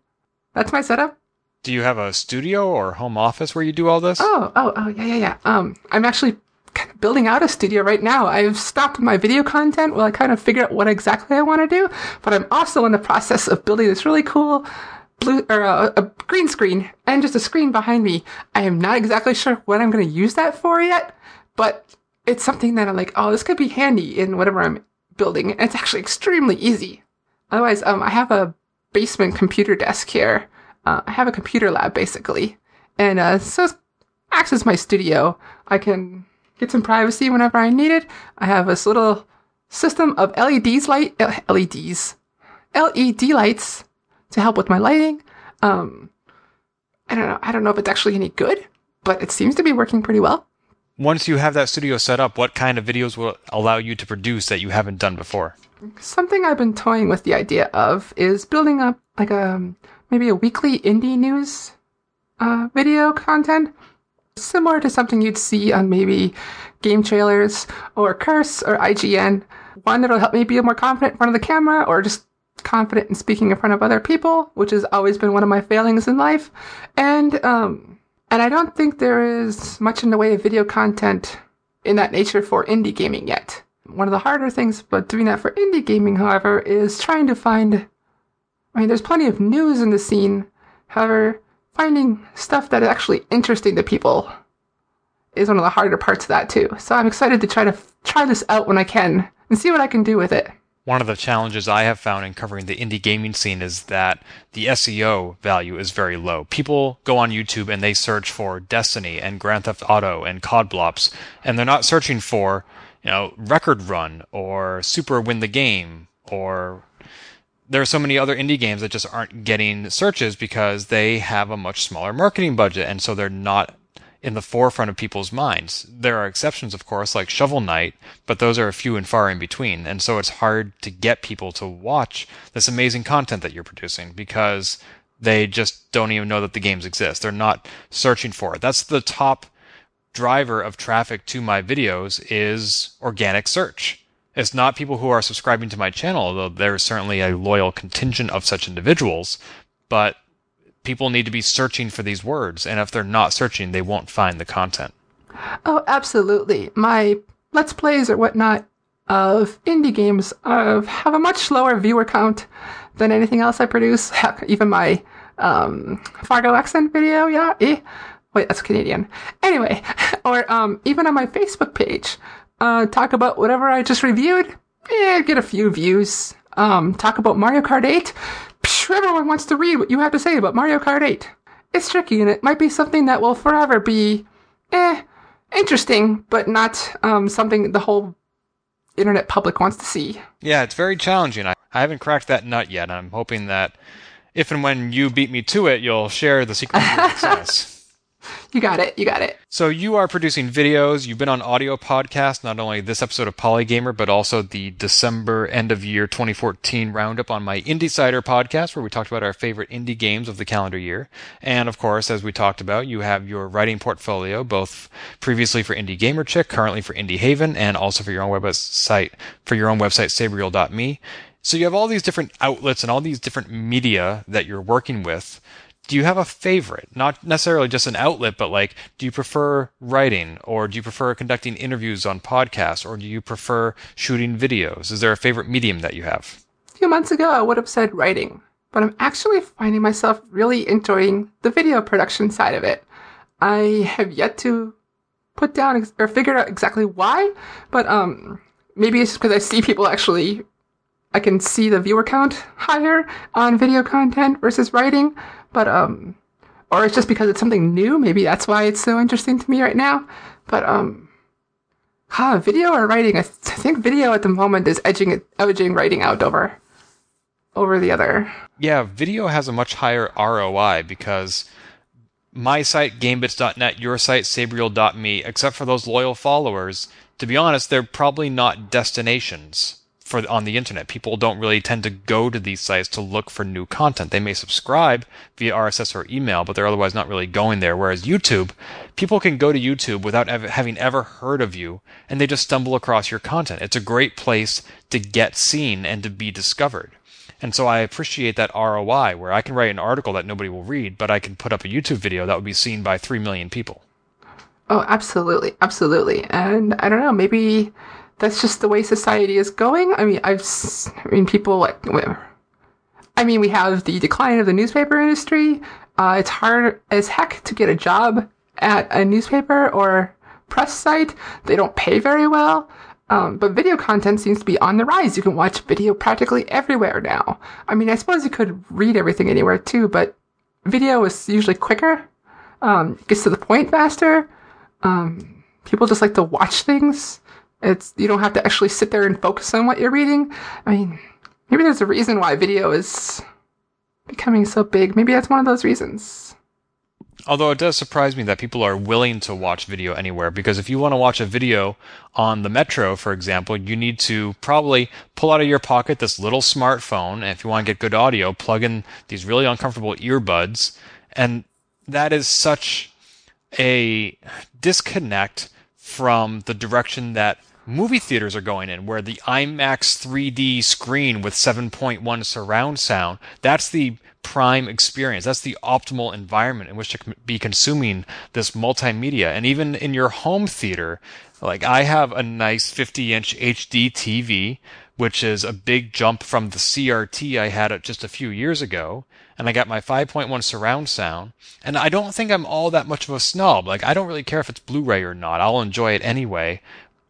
That's my setup. Do you have a studio or home office where you do all this? Oh, oh, oh, yeah, yeah, yeah. Um, I'm actually kind of building out a studio right now. I've stopped my video content while I kind of figure out what exactly I want to do, but I'm also in the process of building this really cool blue or uh, a green screen and just a screen behind me. I am not exactly sure what I'm going to use that for yet, but it's something that I'm like, oh, this could be handy in whatever I'm building. and It's actually extremely easy. Otherwise, um, I have a basement computer desk here. Uh, I have a computer lab basically, and uh, so it acts as my studio. I can get some privacy whenever I need it. I have this little system of LEDs light LEDs LED lights to help with my lighting. Um, I don't know. I don't know if it's actually any good, but it seems to be working pretty well once you have that studio set up, what kind of videos will allow you to produce that you haven't done before? Something I've been toying with the idea of is building up like a maybe a weekly indie news uh, video content, similar to something you'd see on maybe game trailers or Curse or IGN. One that'll help me be more confident in front of the camera or just confident in speaking in front of other people, which has always been one of my failings in life. And um, and I don't think there is much in the way of video content in that nature for indie gaming yet. One of the harder things about doing that for indie gaming, however, is trying to find. I mean, there's plenty of news in the scene. However, finding stuff that is actually interesting to people is one of the harder parts of that too. So I'm excited to try to f- try this out when I can and see what I can do with it. One of the challenges I have found in covering the indie gaming scene is that the SEO value is very low. People go on YouTube and they search for Destiny and Grand Theft Auto and COD Blops, and they're not searching for, you know, Record Run or Super Win the Game or there are so many other indie games that just aren't getting searches because they have a much smaller marketing budget and so they're not in the forefront of people's minds. There are exceptions, of course, like Shovel Knight, but those are a few and far in between. And so it's hard to get people to watch this amazing content that you're producing because they just don't even know that the games exist. They're not searching for it. That's the top driver of traffic to my videos is organic search. It's not people who are subscribing to my channel, though there's certainly a loyal contingent of such individuals, but people need to be searching for these words. And if they're not searching, they won't find the content. Oh, absolutely. My Let's Plays or whatnot of indie games uh, have a much lower viewer count than anything else I produce. Heck, even my um, Fargo accent video, yeah, eh. Wait, that's Canadian. Anyway, or um, even on my Facebook page, uh, talk about whatever I just reviewed, eh, get a few views. Um, talk about Mario Kart 8, Psh, everyone wants to read what you have to say about Mario Kart 8. It's tricky, and it might be something that will forever be, eh, interesting, but not um, something the whole internet public wants to see. Yeah, it's very challenging. I, I haven't cracked that nut yet. I'm hoping that if and when you beat me to it, you'll share the secret of your success. You got it. You got it. So you are producing videos. You've been on audio podcast, not only this episode of Polygamer, but also the December end of year 2014 roundup on my IndieCider podcast, where we talked about our favorite indie games of the calendar year. And of course, as we talked about, you have your writing portfolio, both previously for Indie Gamer Chick, currently for Indie Haven, and also for your own website, for your own website, sabriel.me. So you have all these different outlets and all these different media that you're working with do you have a favorite? Not necessarily just an outlet, but like, do you prefer writing or do you prefer conducting interviews on podcasts or do you prefer shooting videos? Is there a favorite medium that you have? A few months ago, I would have said writing, but I'm actually finding myself really enjoying the video production side of it. I have yet to put down ex- or figure out exactly why, but um, maybe it's because I see people actually I can see the viewer count higher on video content versus writing, but um, or it's just because it's something new. Maybe that's why it's so interesting to me right now. But um, huh, video or writing? I, th- I think video at the moment is edging edging writing out over over the other. Yeah, video has a much higher ROI because my site, GameBits.net, your site, Sabriel.me, except for those loyal followers, to be honest, they're probably not destinations for on the internet. People don't really tend to go to these sites to look for new content. They may subscribe via RSS or email, but they're otherwise not really going there. Whereas YouTube, people can go to YouTube without ever, having ever heard of you, and they just stumble across your content. It's a great place to get seen and to be discovered. And so I appreciate that ROI where I can write an article that nobody will read, but I can put up a YouTube video that would be seen by 3 million people. Oh, absolutely. Absolutely. And I don't know, maybe that's just the way society is going. I mean, I've, I mean, people like, I mean, we have the decline of the newspaper industry. Uh, it's hard as heck to get a job at a newspaper or press site. They don't pay very well. Um, but video content seems to be on the rise. You can watch video practically everywhere now. I mean, I suppose you could read everything anywhere too, but video is usually quicker, um, gets to the point faster. Um, people just like to watch things. It's you don't have to actually sit there and focus on what you're reading. I mean, maybe there's a reason why video is becoming so big. Maybe that's one of those reasons. Although it does surprise me that people are willing to watch video anywhere, because if you want to watch a video on the metro, for example, you need to probably pull out of your pocket this little smartphone, and if you want to get good audio, plug in these really uncomfortable earbuds, and that is such a disconnect from the direction that movie theaters are going in, where the IMAX 3D screen with 7.1 surround sound, that's the prime experience. That's the optimal environment in which to be consuming this multimedia. And even in your home theater, like I have a nice 50 inch HD TV, which is a big jump from the CRT I had just a few years ago. And I got my 5.1 surround sound. And I don't think I'm all that much of a snob. Like, I don't really care if it's Blu ray or not. I'll enjoy it anyway.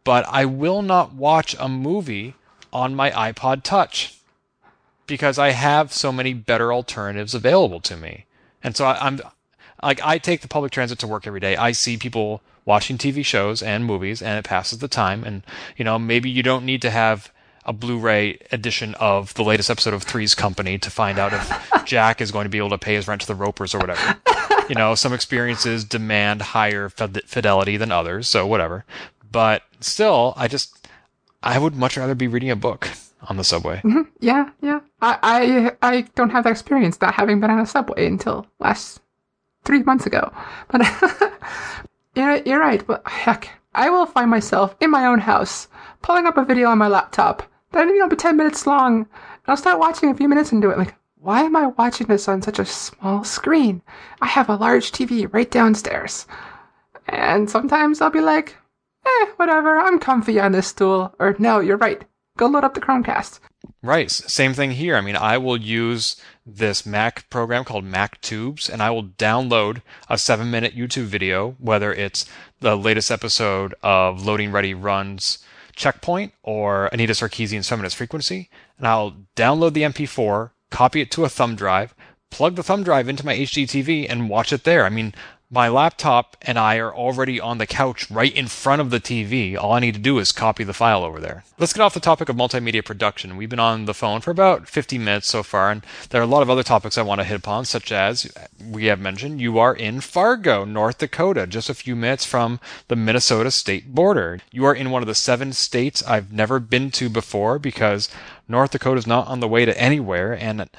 But I will not watch a movie on my iPod Touch because I have so many better alternatives available to me. And so I, am like, I take the public transit to work every day. I see people watching TV shows and movies, and it passes the time. And, you know, maybe you don't need to have a Blu-ray edition of the latest episode of Three's Company to find out if Jack is going to be able to pay his rent to the Ropers or whatever. you know, some experiences demand higher fidelity than others, so whatever. But still, I just I would much rather be reading a book on the subway. Mm-hmm. Yeah, yeah. I, I I don't have that experience, not having been on a subway until last three months ago. But you're you're right. But heck, I will find myself in my own house pulling up a video on my laptop that you know be ten minutes long, and I'll start watching a few minutes into it. Like, why am I watching this on such a small screen? I have a large TV right downstairs. And sometimes I'll be like, eh, whatever, I'm comfy on this stool. Or no, you're right. Go load up the Chromecast. Right. Same thing here. I mean, I will use this Mac program called MacTubes, and I will download a seven minute YouTube video, whether it's the latest episode of LoadingReadyRun's Checkpoint or Anita Sarkeesian's Feminist Frequency, and I'll download the MP4, copy it to a thumb drive, plug the thumb drive into my HDTV, and watch it there. I mean, my laptop and I are already on the couch right in front of the TV. All I need to do is copy the file over there. Let's get off the topic of multimedia production. We've been on the phone for about 50 minutes so far, and there are a lot of other topics I want to hit upon, such as we have mentioned you are in Fargo, North Dakota, just a few minutes from the Minnesota state border. You are in one of the seven states I've never been to before because North Dakota is not on the way to anywhere, and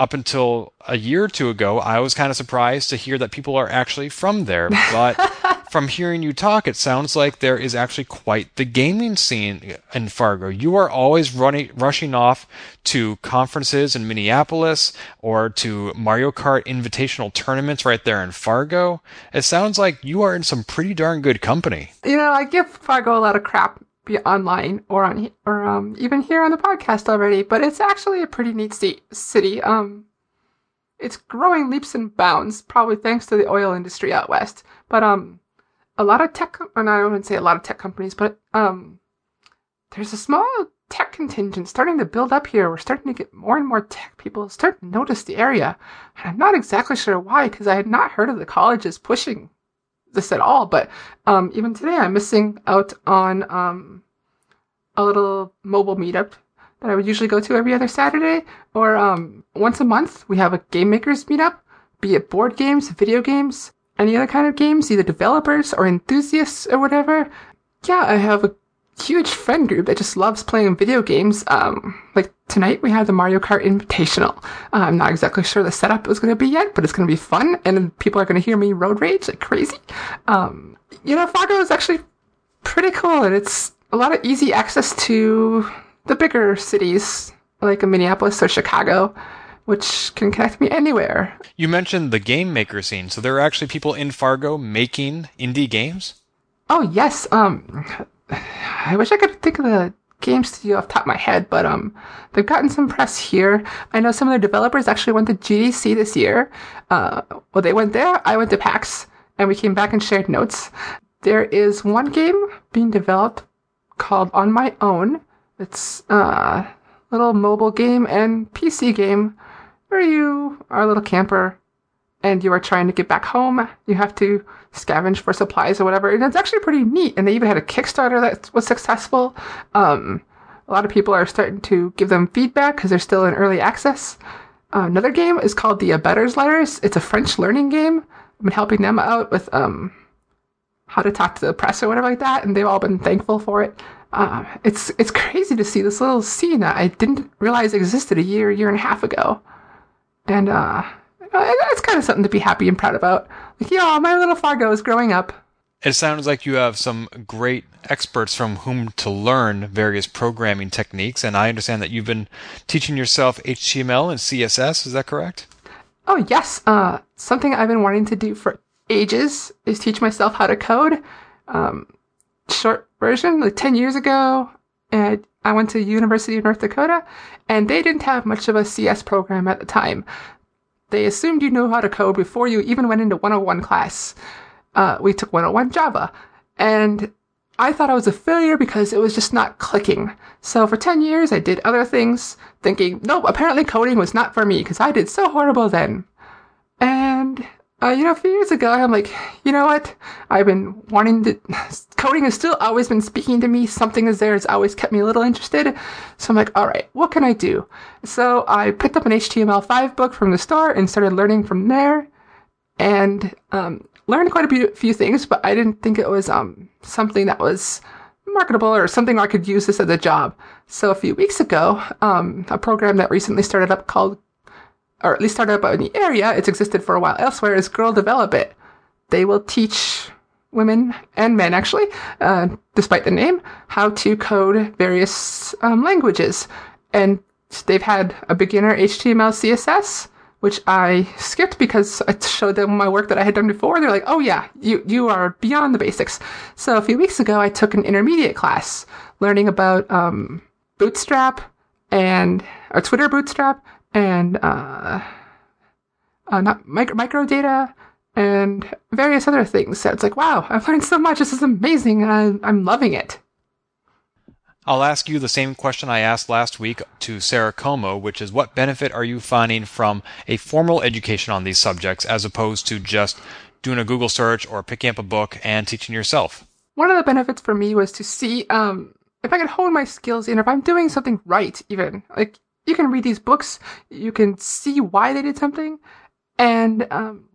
up until a year or two ago, I was kind of surprised to hear that people are actually from there. But from hearing you talk, it sounds like there is actually quite the gaming scene in Fargo. You are always running, rushing off to conferences in Minneapolis or to Mario Kart invitational tournaments right there in Fargo. It sounds like you are in some pretty darn good company. You know, I give Fargo a lot of crap be online or on or um, even here on the podcast already, but it's actually a pretty neat city. Um, it's growing leaps and bounds, probably thanks to the oil industry out west. But um, a lot of tech, and I wouldn't say a lot of tech companies, but um, there's a small tech contingent starting to build up here. We're starting to get more and more tech people starting to notice the area, and I'm not exactly sure why because I had not heard of the colleges pushing this at all, but um, even today I'm missing out on um, a little mobile meetup that I would usually go to every other Saturday, or um, once a month we have a game makers meetup, be it board games, video games, any other kind of games, either developers or enthusiasts or whatever. Yeah, I have a huge friend group that just loves playing video games. Um, like tonight we have the Mario Kart Invitational. Uh, I'm not exactly sure the setup is going to be yet, but it's going to be fun, and people are going to hear me road rage like crazy. Um, you know, Fargo is actually pretty cool, and it's a lot of easy access to the bigger cities like Minneapolis or Chicago, which can connect me anywhere. You mentioned the game maker scene, so there are actually people in Fargo making indie games. Oh yes, um, I wish I could think of the game studio off top of my head, but um, they've gotten some press here. I know some of their developers actually went to GDC this year. Uh, well, they went there. I went to PAX, and we came back and shared notes. There is one game being developed called On My Own. It's a little mobile game and PC game where you are a little camper and you are trying to get back home. You have to scavenge for supplies or whatever. And it's actually pretty neat. And they even had a Kickstarter that was successful. Um, a lot of people are starting to give them feedback because they're still in early access. Uh, another game is called the Abettor's Letters. It's a French learning game. I've been helping them out with um, how to talk to the press or whatever like that, and they've all been thankful for it. Uh, it's it's crazy to see this little scene that I didn't realize existed a year, year and a half ago, and uh, it's kind of something to be happy and proud about. Like, yeah, my little Fargo is growing up. It sounds like you have some great experts from whom to learn various programming techniques, and I understand that you've been teaching yourself HTML and CSS. Is that correct? Oh yes, uh, something I've been wanting to do for ages is teach myself how to code. Um, short version, like ten years ago, and I went to University of North Dakota, and they didn't have much of a CS program at the time. They assumed you knew how to code before you even went into 101 class. Uh, we took 101 Java, and I thought I was a failure because it was just not clicking. So for 10 years, I did other things, thinking, nope, apparently coding was not for me because I did so horrible then. And uh, you know, a few years ago, I'm like, you know what? I've been wanting to. Coding has still always been speaking to me. Something is there. It's always kept me a little interested. So I'm like, all right, what can I do? So I picked up an HTML5 book from the store and started learning from there. And um, learned quite a few things, but I didn't think it was um, something that was marketable or something I could use this as a job. So a few weeks ago, um, a program that recently started up called or at least started up in the area, it's existed for a while elsewhere, is Girl Develop It. They will teach women and men, actually, uh, despite the name, how to code various um, languages. And they've had a beginner HTML, CSS, which I skipped because I showed them my work that I had done before. They're like, "Oh yeah, you you are beyond the basics." So a few weeks ago, I took an intermediate class learning about um, Bootstrap and a Twitter Bootstrap and uh, uh, not micro, micro data and various other things. So it's like, wow, I've learned so much. This is amazing, and I, I'm loving it. I'll ask you the same question I asked last week to Sarah Como, which is what benefit are you finding from a formal education on these subjects as opposed to just doing a Google search or picking up a book and teaching yourself? One of the benefits for me was to see um, if I could hone my skills in, if I'm doing something right, even. Like, you can read these books, you can see why they did something, and um,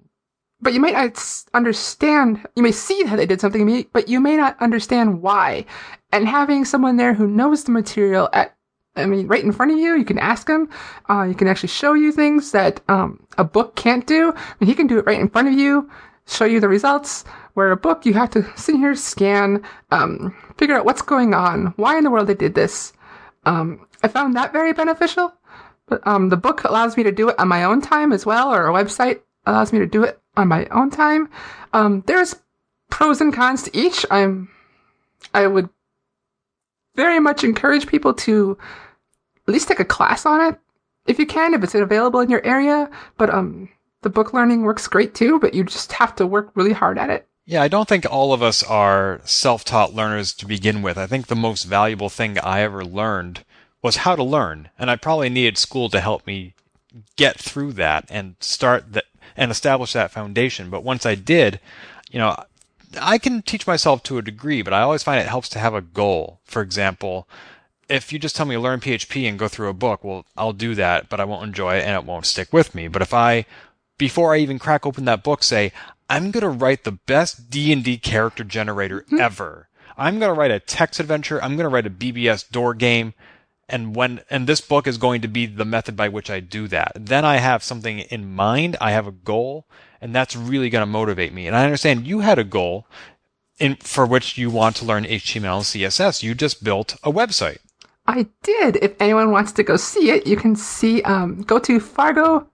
but you might not understand. You may see how they did something, but you may not understand why. And having someone there who knows the material at I mean, right in front of you, you can ask him. Uh, you can actually show you things that um, a book can't do. I mean, he can do it right in front of you, show you the results. Where a book, you have to sit here, scan, um, figure out what's going on, why in the world they did this. Um, I found that very beneficial. But um, the book allows me to do it on my own time as well, or a website allows me to do it on my own time. Um, there's pros and cons to each. I'm, I would very much encourage people to at least take a class on it if you can, if it's available in your area. But um, the book learning works great too, but you just have to work really hard at it. Yeah, I don't think all of us are self taught learners to begin with. I think the most valuable thing I ever learned was how to learn. And I probably needed school to help me get through that and start that and establish that foundation. But once I did, you know, I can teach myself to a degree, but I always find it helps to have a goal. For example, if you just tell me to learn PHP and go through a book, well, I'll do that, but I won't enjoy it and it won't stick with me. But if I, before I even crack open that book, say, I'm going to write the best D&D character generator mm-hmm. ever. I'm going to write a text adventure. I'm going to write a BBS door game. And when, and this book is going to be the method by which I do that. Then I have something in mind. I have a goal and that's really going to motivate me. And I understand you had a goal in, for which you want to learn HTML and CSS. You just built a website. I did. If anyone wants to go see it, you can see, um, go to Fargo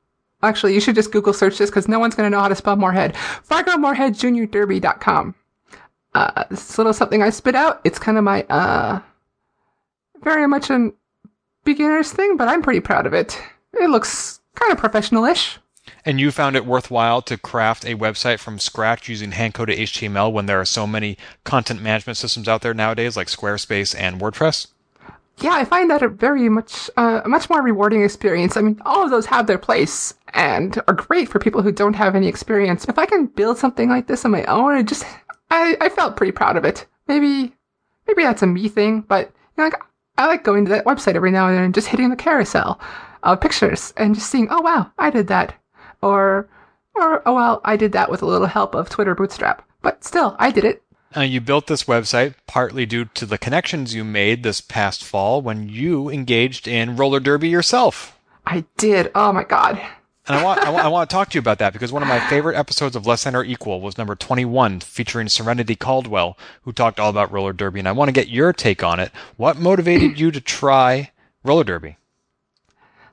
Actually, you should just Google search this because no one's going to know how to spell Moorhead. Fargo Moorhead Junior Derby.com. Uh, this little something I spit out. It's kind of my, uh, very much a beginner's thing, but I'm pretty proud of it. It looks kind of professional-ish. And you found it worthwhile to craft a website from scratch using hand-coded HTML when there are so many content management systems out there nowadays like Squarespace and WordPress? Yeah, I find that a very much uh, much more rewarding experience. I mean, all of those have their place and are great for people who don't have any experience. If I can build something like this on my own, it just I, I felt pretty proud of it. Maybe maybe that's a me thing, but you know, like I like going to that website every now and then and just hitting the carousel of pictures and just seeing, oh wow, I did that, or or oh well, I did that with a little help of Twitter Bootstrap. But still, I did it. Uh, you built this website partly due to the connections you made this past fall when you engaged in roller derby yourself. I did. Oh my god. And I want, I want I want to talk to you about that because one of my favorite episodes of Less Than or Equal was number 21, featuring Serenity Caldwell, who talked all about roller derby. And I want to get your take on it. What motivated you to try roller derby?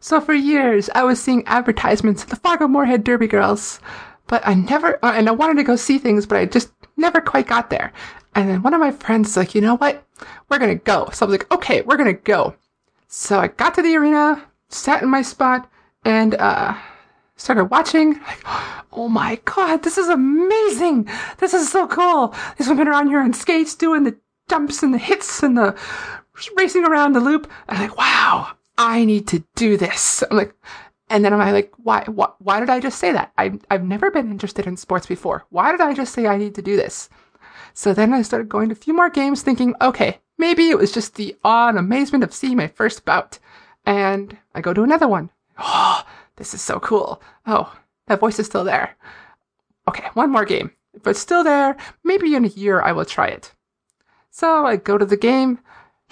So for years, I was seeing advertisements of the Fargo Moorhead Derby Girls, but I never, uh, and I wanted to go see things, but I just never quite got there. And then one of my friends like, you know what? We're gonna go. So I was like, okay, we're gonna go. So I got to the arena, sat in my spot, and uh, started watching. Like, oh my god, this is amazing! This is so cool. These women are on here on skates doing the jumps and the hits and the racing around the loop. I'm like, wow, I need to do this. I'm like, and then I'm like, why, why, why did I just say that? I, I've never been interested in sports before. Why did I just say I need to do this? So then I started going to a few more games thinking, okay, maybe it was just the awe and amazement of seeing my first bout. And I go to another one. Oh, this is so cool. Oh, that voice is still there. Okay, one more game. If it's still there, maybe in a year I will try it. So I go to the game.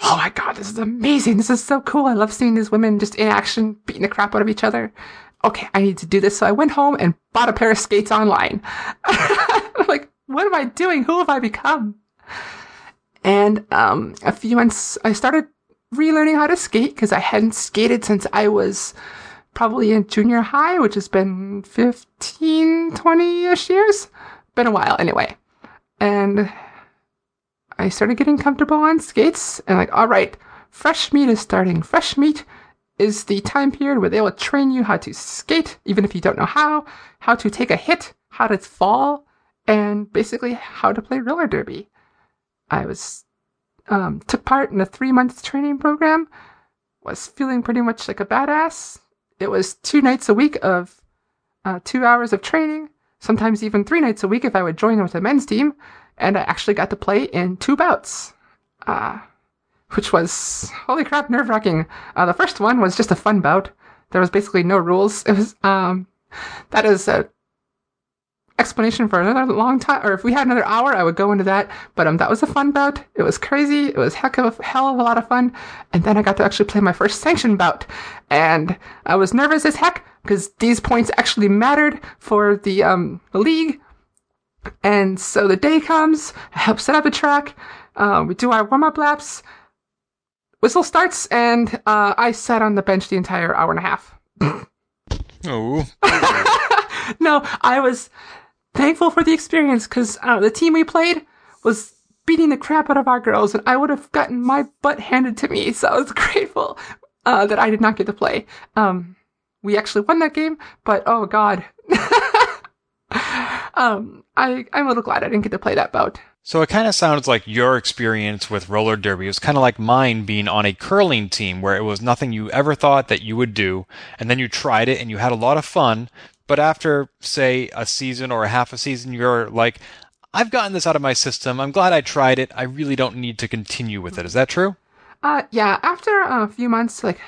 Oh my god, this is amazing. This is so cool. I love seeing these women just in action, beating the crap out of each other. Okay, I need to do this. So I went home and bought a pair of skates online. Like, what am I doing? Who have I become? And um, a few months, I started relearning how to skate because I hadn't skated since I was probably in junior high, which has been 15, 20 ish years. Been a while anyway. And I started getting comfortable on skates and like, all right, fresh meat is starting. Fresh meat is the time period where they will train you how to skate, even if you don't know how, how to take a hit, how to fall, and basically how to play roller derby. I was um, took part in a three month training program. Was feeling pretty much like a badass. It was two nights a week of uh, two hours of training, sometimes even three nights a week if I would join with a men's team and I actually got to play in two bouts, uh, which was holy crap, nerve wracking. Uh, the first one was just a fun bout. There was basically no rules. It was um, that is a explanation for another long time. Or if we had another hour, I would go into that. But um, that was a fun bout. It was crazy. It was heck of a hell of a lot of fun. And then I got to actually play my first sanctioned bout, and I was nervous as heck because these points actually mattered for the um the league and so the day comes, I help set up the track, uh, we do our warm up laps, whistle starts, and uh, I sat on the bench the entire hour and a half. Oh. no, I was thankful for the experience because uh, the team we played was beating the crap out of our girls, and I would have gotten my butt handed to me. So I was grateful uh, that I did not get to play. Um, we actually won that game, but oh god. Um, I, I'm a little glad I didn't get to play that bout. So it kind of sounds like your experience with roller derby was kind of like mine being on a curling team where it was nothing you ever thought that you would do, and then you tried it and you had a lot of fun. But after, say, a season or a half a season, you're like, I've gotten this out of my system. I'm glad I tried it. I really don't need to continue with it. Is that true? Uh, yeah. After a few months, like,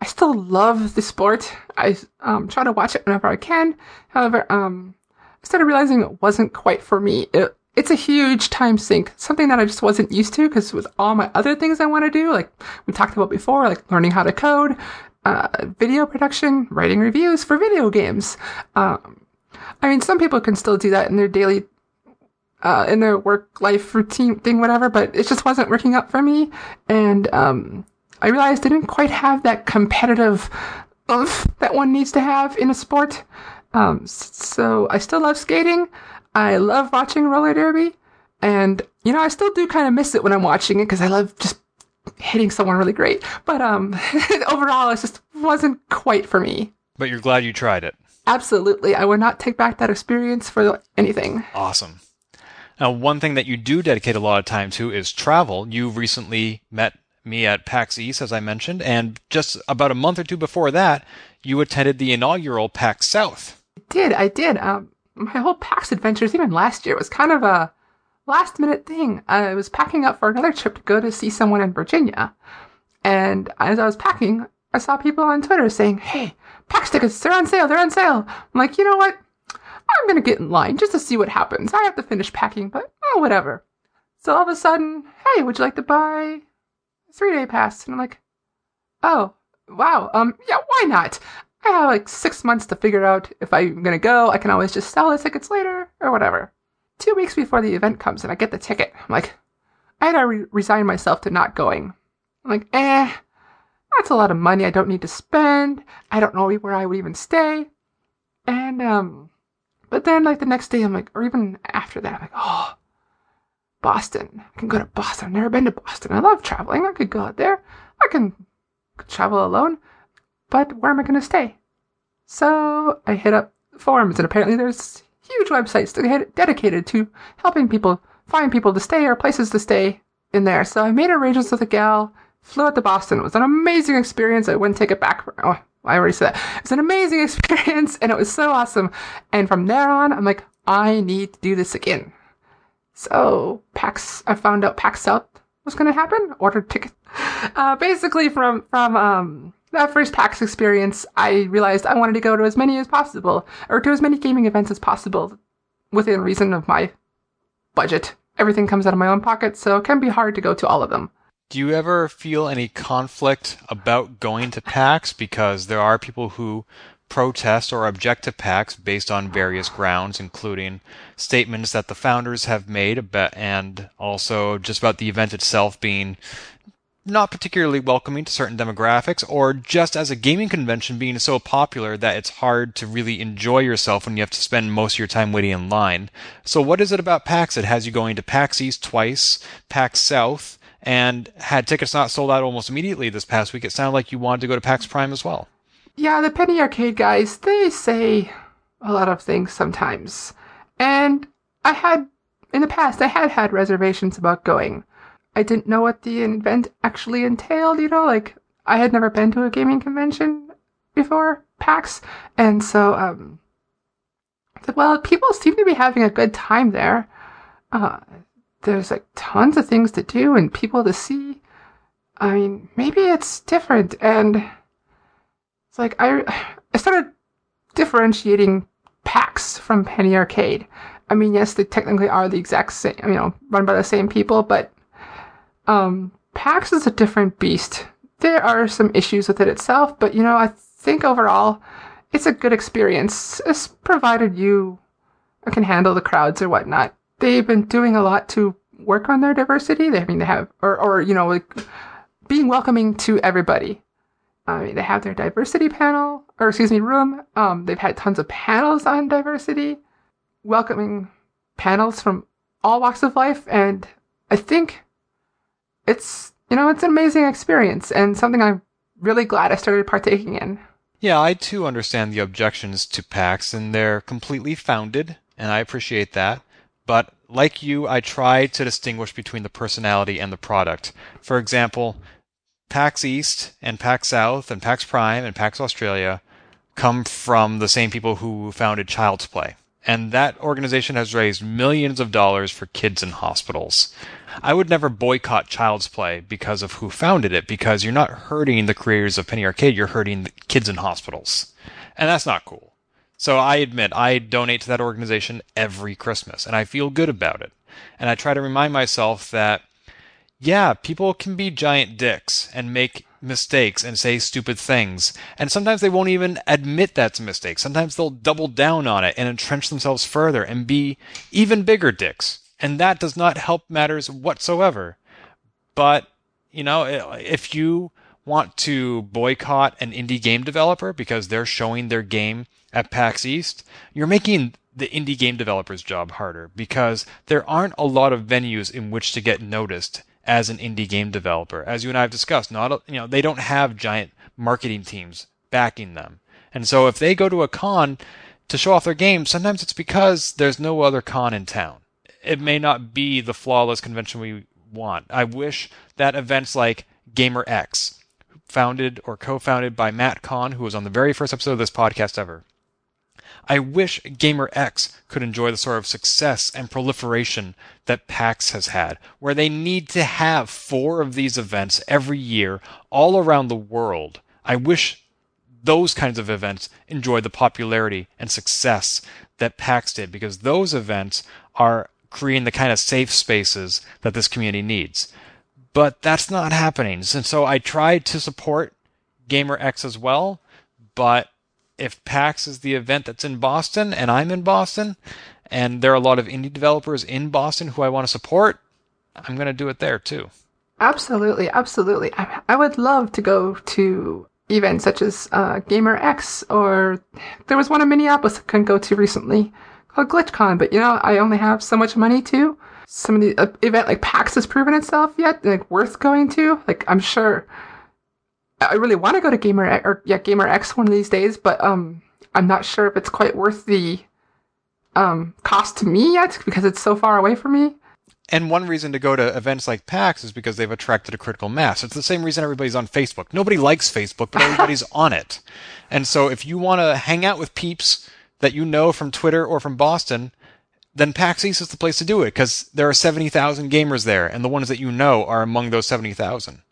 I still love the sport. I um, try to watch it whenever I can. However, um, started realizing it wasn't quite for me. It, it's a huge time sink, something that I just wasn't used to because with all my other things I want to do, like we talked about before, like learning how to code, uh, video production, writing reviews for video games. Um, I mean, some people can still do that in their daily, uh, in their work life routine thing, whatever, but it just wasn't working out for me. And, um, I realized I didn't quite have that competitive oomph that one needs to have in a sport. Um, so I still love skating. I love watching roller derby, and you know I still do kind of miss it when I'm watching it because I love just hitting someone really great. But um, overall, it just wasn't quite for me. But you're glad you tried it. Absolutely, I would not take back that experience for anything. Awesome. Now, one thing that you do dedicate a lot of time to is travel. You recently met me at PAX East, as I mentioned, and just about a month or two before that, you attended the inaugural PAX South. I did, I did. Um, my whole PAX adventures, even last year, was kind of a last minute thing. I was packing up for another trip to go to see someone in Virginia. And as I was packing, I saw people on Twitter saying, Hey, PAX tickets, they're on sale, they're on sale. I'm like, you know what? I'm gonna get in line just to see what happens. I have to finish packing, but oh, whatever. So all of a sudden, hey, would you like to buy a three day pass? And I'm like, oh, wow, um, yeah, why not? I have like six months to figure out if I'm gonna go. I can always just sell the tickets later or whatever. Two weeks before the event comes and I get the ticket, I'm like, I had to re- resign myself to not going. I'm like, eh, that's a lot of money I don't need to spend. I don't know where I would even stay. And, um, but then like the next day, I'm like, or even after that, I'm like, oh, Boston. I can go to Boston. I've never been to Boston. I love traveling. I could go out there. I can travel alone. But where am I going to stay? So I hit up forums, and apparently there's huge websites dedicated to helping people find people to stay or places to stay in there. So I made arrangements with a gal, flew out to Boston. It was an amazing experience. I wouldn't take it back. For, oh, I already said that. It was an amazing experience, and it was so awesome. And from there on, I'm like, I need to do this again. So PAX, I found out PAX South was going to happen. Ordered tickets. Uh, basically, from from um, that first PAX experience, I realized I wanted to go to as many as possible, or to as many gaming events as possible, within reason of my budget. Everything comes out of my own pocket, so it can be hard to go to all of them. Do you ever feel any conflict about going to PAX? Because there are people who protest or object to PAX based on various grounds, including statements that the founders have made about, and also just about the event itself being not particularly welcoming to certain demographics, or just as a gaming convention being so popular that it's hard to really enjoy yourself when you have to spend most of your time waiting in line. So, what is it about PAX that has you going to PAX East twice, PAX South, and had tickets not sold out almost immediately this past week? It sounded like you wanted to go to PAX Prime as well. Yeah, the Penny Arcade guys, they say a lot of things sometimes. And I had, in the past, I had had reservations about going. I didn't know what the event actually entailed, you know, like I had never been to a gaming convention before PAX, and so um, well, people seem to be having a good time there. Uh, there's like tons of things to do and people to see. I mean, maybe it's different, and it's like I I started differentiating PAX from Penny Arcade. I mean, yes, they technically are the exact same, you know, run by the same people, but um, PAX is a different beast. There are some issues with it itself, but you know, I think overall it's a good experience, provided you can handle the crowds or whatnot. They've been doing a lot to work on their diversity. They, I mean, they have, or, or you know, like being welcoming to everybody. I mean, they have their diversity panel, or excuse me, room. Um, they've had tons of panels on diversity, welcoming panels from all walks of life, and I think it's you know it's an amazing experience and something I'm really glad I started partaking in. Yeah, I too understand the objections to PAX, and they're completely founded, and I appreciate that. But like you, I try to distinguish between the personality and the product. For example, PAX East and PAX South and PAX Prime and PAX Australia come from the same people who founded Child's Play. And that organization has raised millions of dollars for kids in hospitals. I would never boycott Child's Play because of who founded it, because you're not hurting the creators of Penny Arcade, you're hurting kids in hospitals. And that's not cool. So I admit, I donate to that organization every Christmas, and I feel good about it. And I try to remind myself that, yeah, people can be giant dicks and make mistakes and say stupid things. And sometimes they won't even admit that's a mistake. Sometimes they'll double down on it and entrench themselves further and be even bigger dicks and that does not help matters whatsoever. But, you know, if you want to boycott an indie game developer because they're showing their game at PAX East, you're making the indie game developer's job harder because there aren't a lot of venues in which to get noticed as an indie game developer. As you and I have discussed, not you know, they don't have giant marketing teams backing them. And so if they go to a con to show off their game, sometimes it's because there's no other con in town it may not be the flawless convention we want. I wish that events like GaymerX, founded or co-founded by Matt Conn, who was on the very first episode of this podcast ever. I wish GaymerX could enjoy the sort of success and proliferation that PAX has had, where they need to have four of these events every year all around the world. I wish those kinds of events enjoy the popularity and success that PAX did, because those events are creating the kind of safe spaces that this community needs. But that's not happening. And so I tried to support Gamer X as well, but if PAX is the event that's in Boston and I'm in Boston, and there are a lot of indie developers in Boston who I want to support, I'm going to do it there too. Absolutely, absolutely. I, I would love to go to events such as uh, GaymerX, or there was one in Minneapolis I couldn't go to recently called GlitchCon, but you know, I only have so much money to. Some of the uh, event like PAX has proven itself yet, like worth going to. Like I'm sure I really want to go to GaymerX, or yeah, GaymerX one of these days, but um, I'm not sure if it's quite worth the um cost to me yet because it's so far away from me. And one reason to go to events like PAX is because they've attracted a critical mass. It's the same reason everybody's on Facebook. Nobody likes Facebook, but everybody's on it. And so if you want to hang out with peeps that you know from Twitter or from Boston, then PAX East is the place to do it because there are 70,000 gamers there, and the ones that you know are among those 70,000.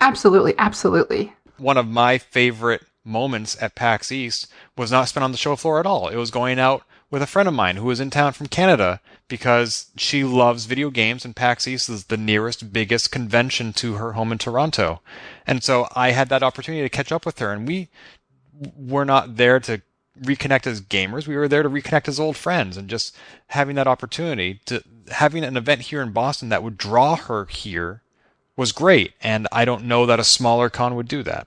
Absolutely, absolutely. One of my favorite moments at PAX East was not spent on the show floor at all. It was going out with a friend of mine who was in town from Canada because she loves video games and PAX East is the nearest, biggest convention to her home in Toronto. And so I had that opportunity to catch up with her and we were not there to reconnect as gamers. We were there to reconnect as old friends and just having that opportunity to having an event here in Boston that would draw her here was great. And I don't know that a smaller con would do that.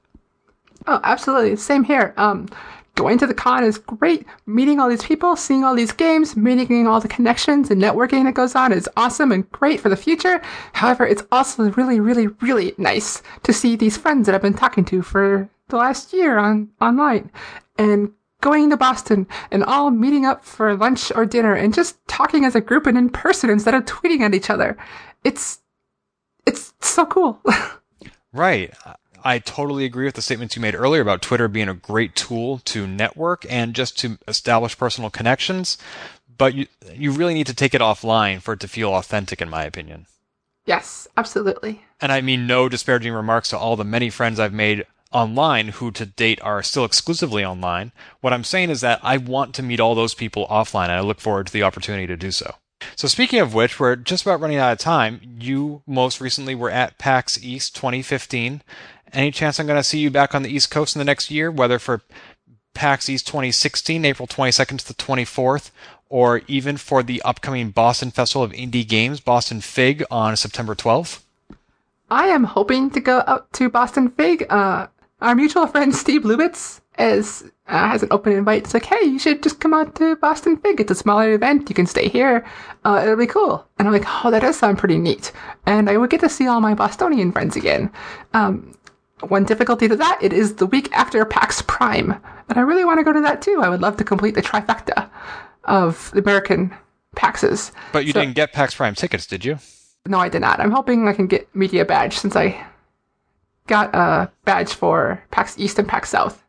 Oh, absolutely. Same here. Um, going to the con is great. Meeting all these people, seeing all these games, meeting all the connections and networking that goes on is awesome and great for the future. However, it's also really, really, really nice to see these friends that I've been talking to for the last year on online and going to Boston and all meeting up for lunch or dinner and just talking as a group and in person instead of tweeting at each other. It's so cool. right. I totally agree with the statements you made earlier about Twitter being a great tool to network and just to establish personal connections. But you, you really need to take it offline for it to feel authentic, in my opinion. Yes, absolutely. And I mean no disparaging remarks to all the many friends I've made online who to date are still exclusively online. What I'm saying is that I want to meet all those people offline and I look forward to the opportunity to do so. So speaking of which, we're just about running out of time. You most recently were at PAX East 2015 any chance I'm going to see you back on the East Coast in the next year, whether for PAX East 2016, April 22nd to the 24th, or even for the upcoming Boston Festival of Indie Games, Boston Fig, on September 12th? I am hoping to go out to Boston Fig. Uh, our mutual friend Steve Lubitz is, uh, has an open invite. It's like, hey, you should just come out to Boston Fig. It's a smaller event. You can stay here. Uh, it'll be cool. And I'm like, oh, that does sound pretty neat. And I would get to see all my Bostonian friends again. Um, one difficulty to that, it is the week after PAX Prime. And I really want to go to that too. I would love to complete the trifecta of the American PAXs. But you so, didn't get PAX Prime tickets, did you? No, I did not. I'm hoping I can get media badge since I got a badge for PAX East and PAX South.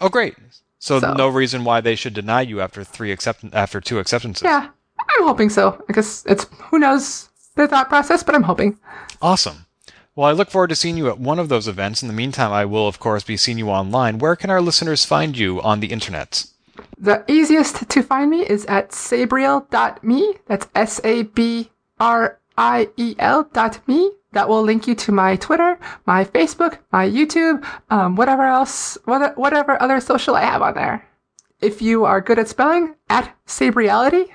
Oh, great. So, so no reason why they should deny you after three accept after two acceptances. Yeah, I'm hoping so. I guess it's who knows their thought process, but I'm hoping. Awesome. Well, I look forward to seeing you at one of those events. In the meantime, I will, of course, be seeing you online. Where can our listeners find you on the internet? The easiest to find me is at sabriel.me. That's S A B R I E L dot me. That will link you to my Twitter, my Facebook, my YouTube, um, whatever else, whatever other social I have on there. If you are good at spelling, at Sabriality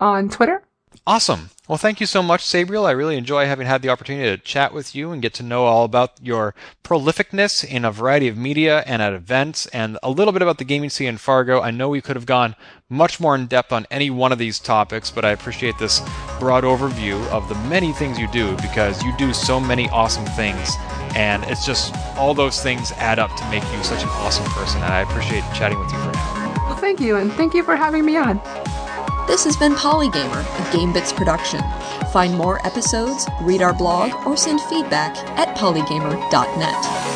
on Twitter. Awesome. Well, thank you so much, Sabriel. I really enjoy having had the opportunity to chat with you and get to know all about your prolificness in a variety of media and at events and a little bit about the gaming scene in Fargo. I know we could have gone much more in depth on any one of these topics, but I appreciate this broad overview of the many things you do because you do so many awesome things. And it's just all those things add up to make you such an awesome person. And I appreciate chatting with you for. Well, thank you. And thank you for having me on. This has been Polygamer, a GameBits production. Find more episodes, read our blog, or send feedback at polygamer.net.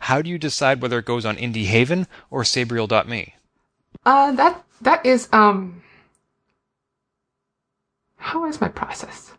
How do you decide whether it goes on Indie Haven or Sabriel.me? Uh, that that is um. How is my process?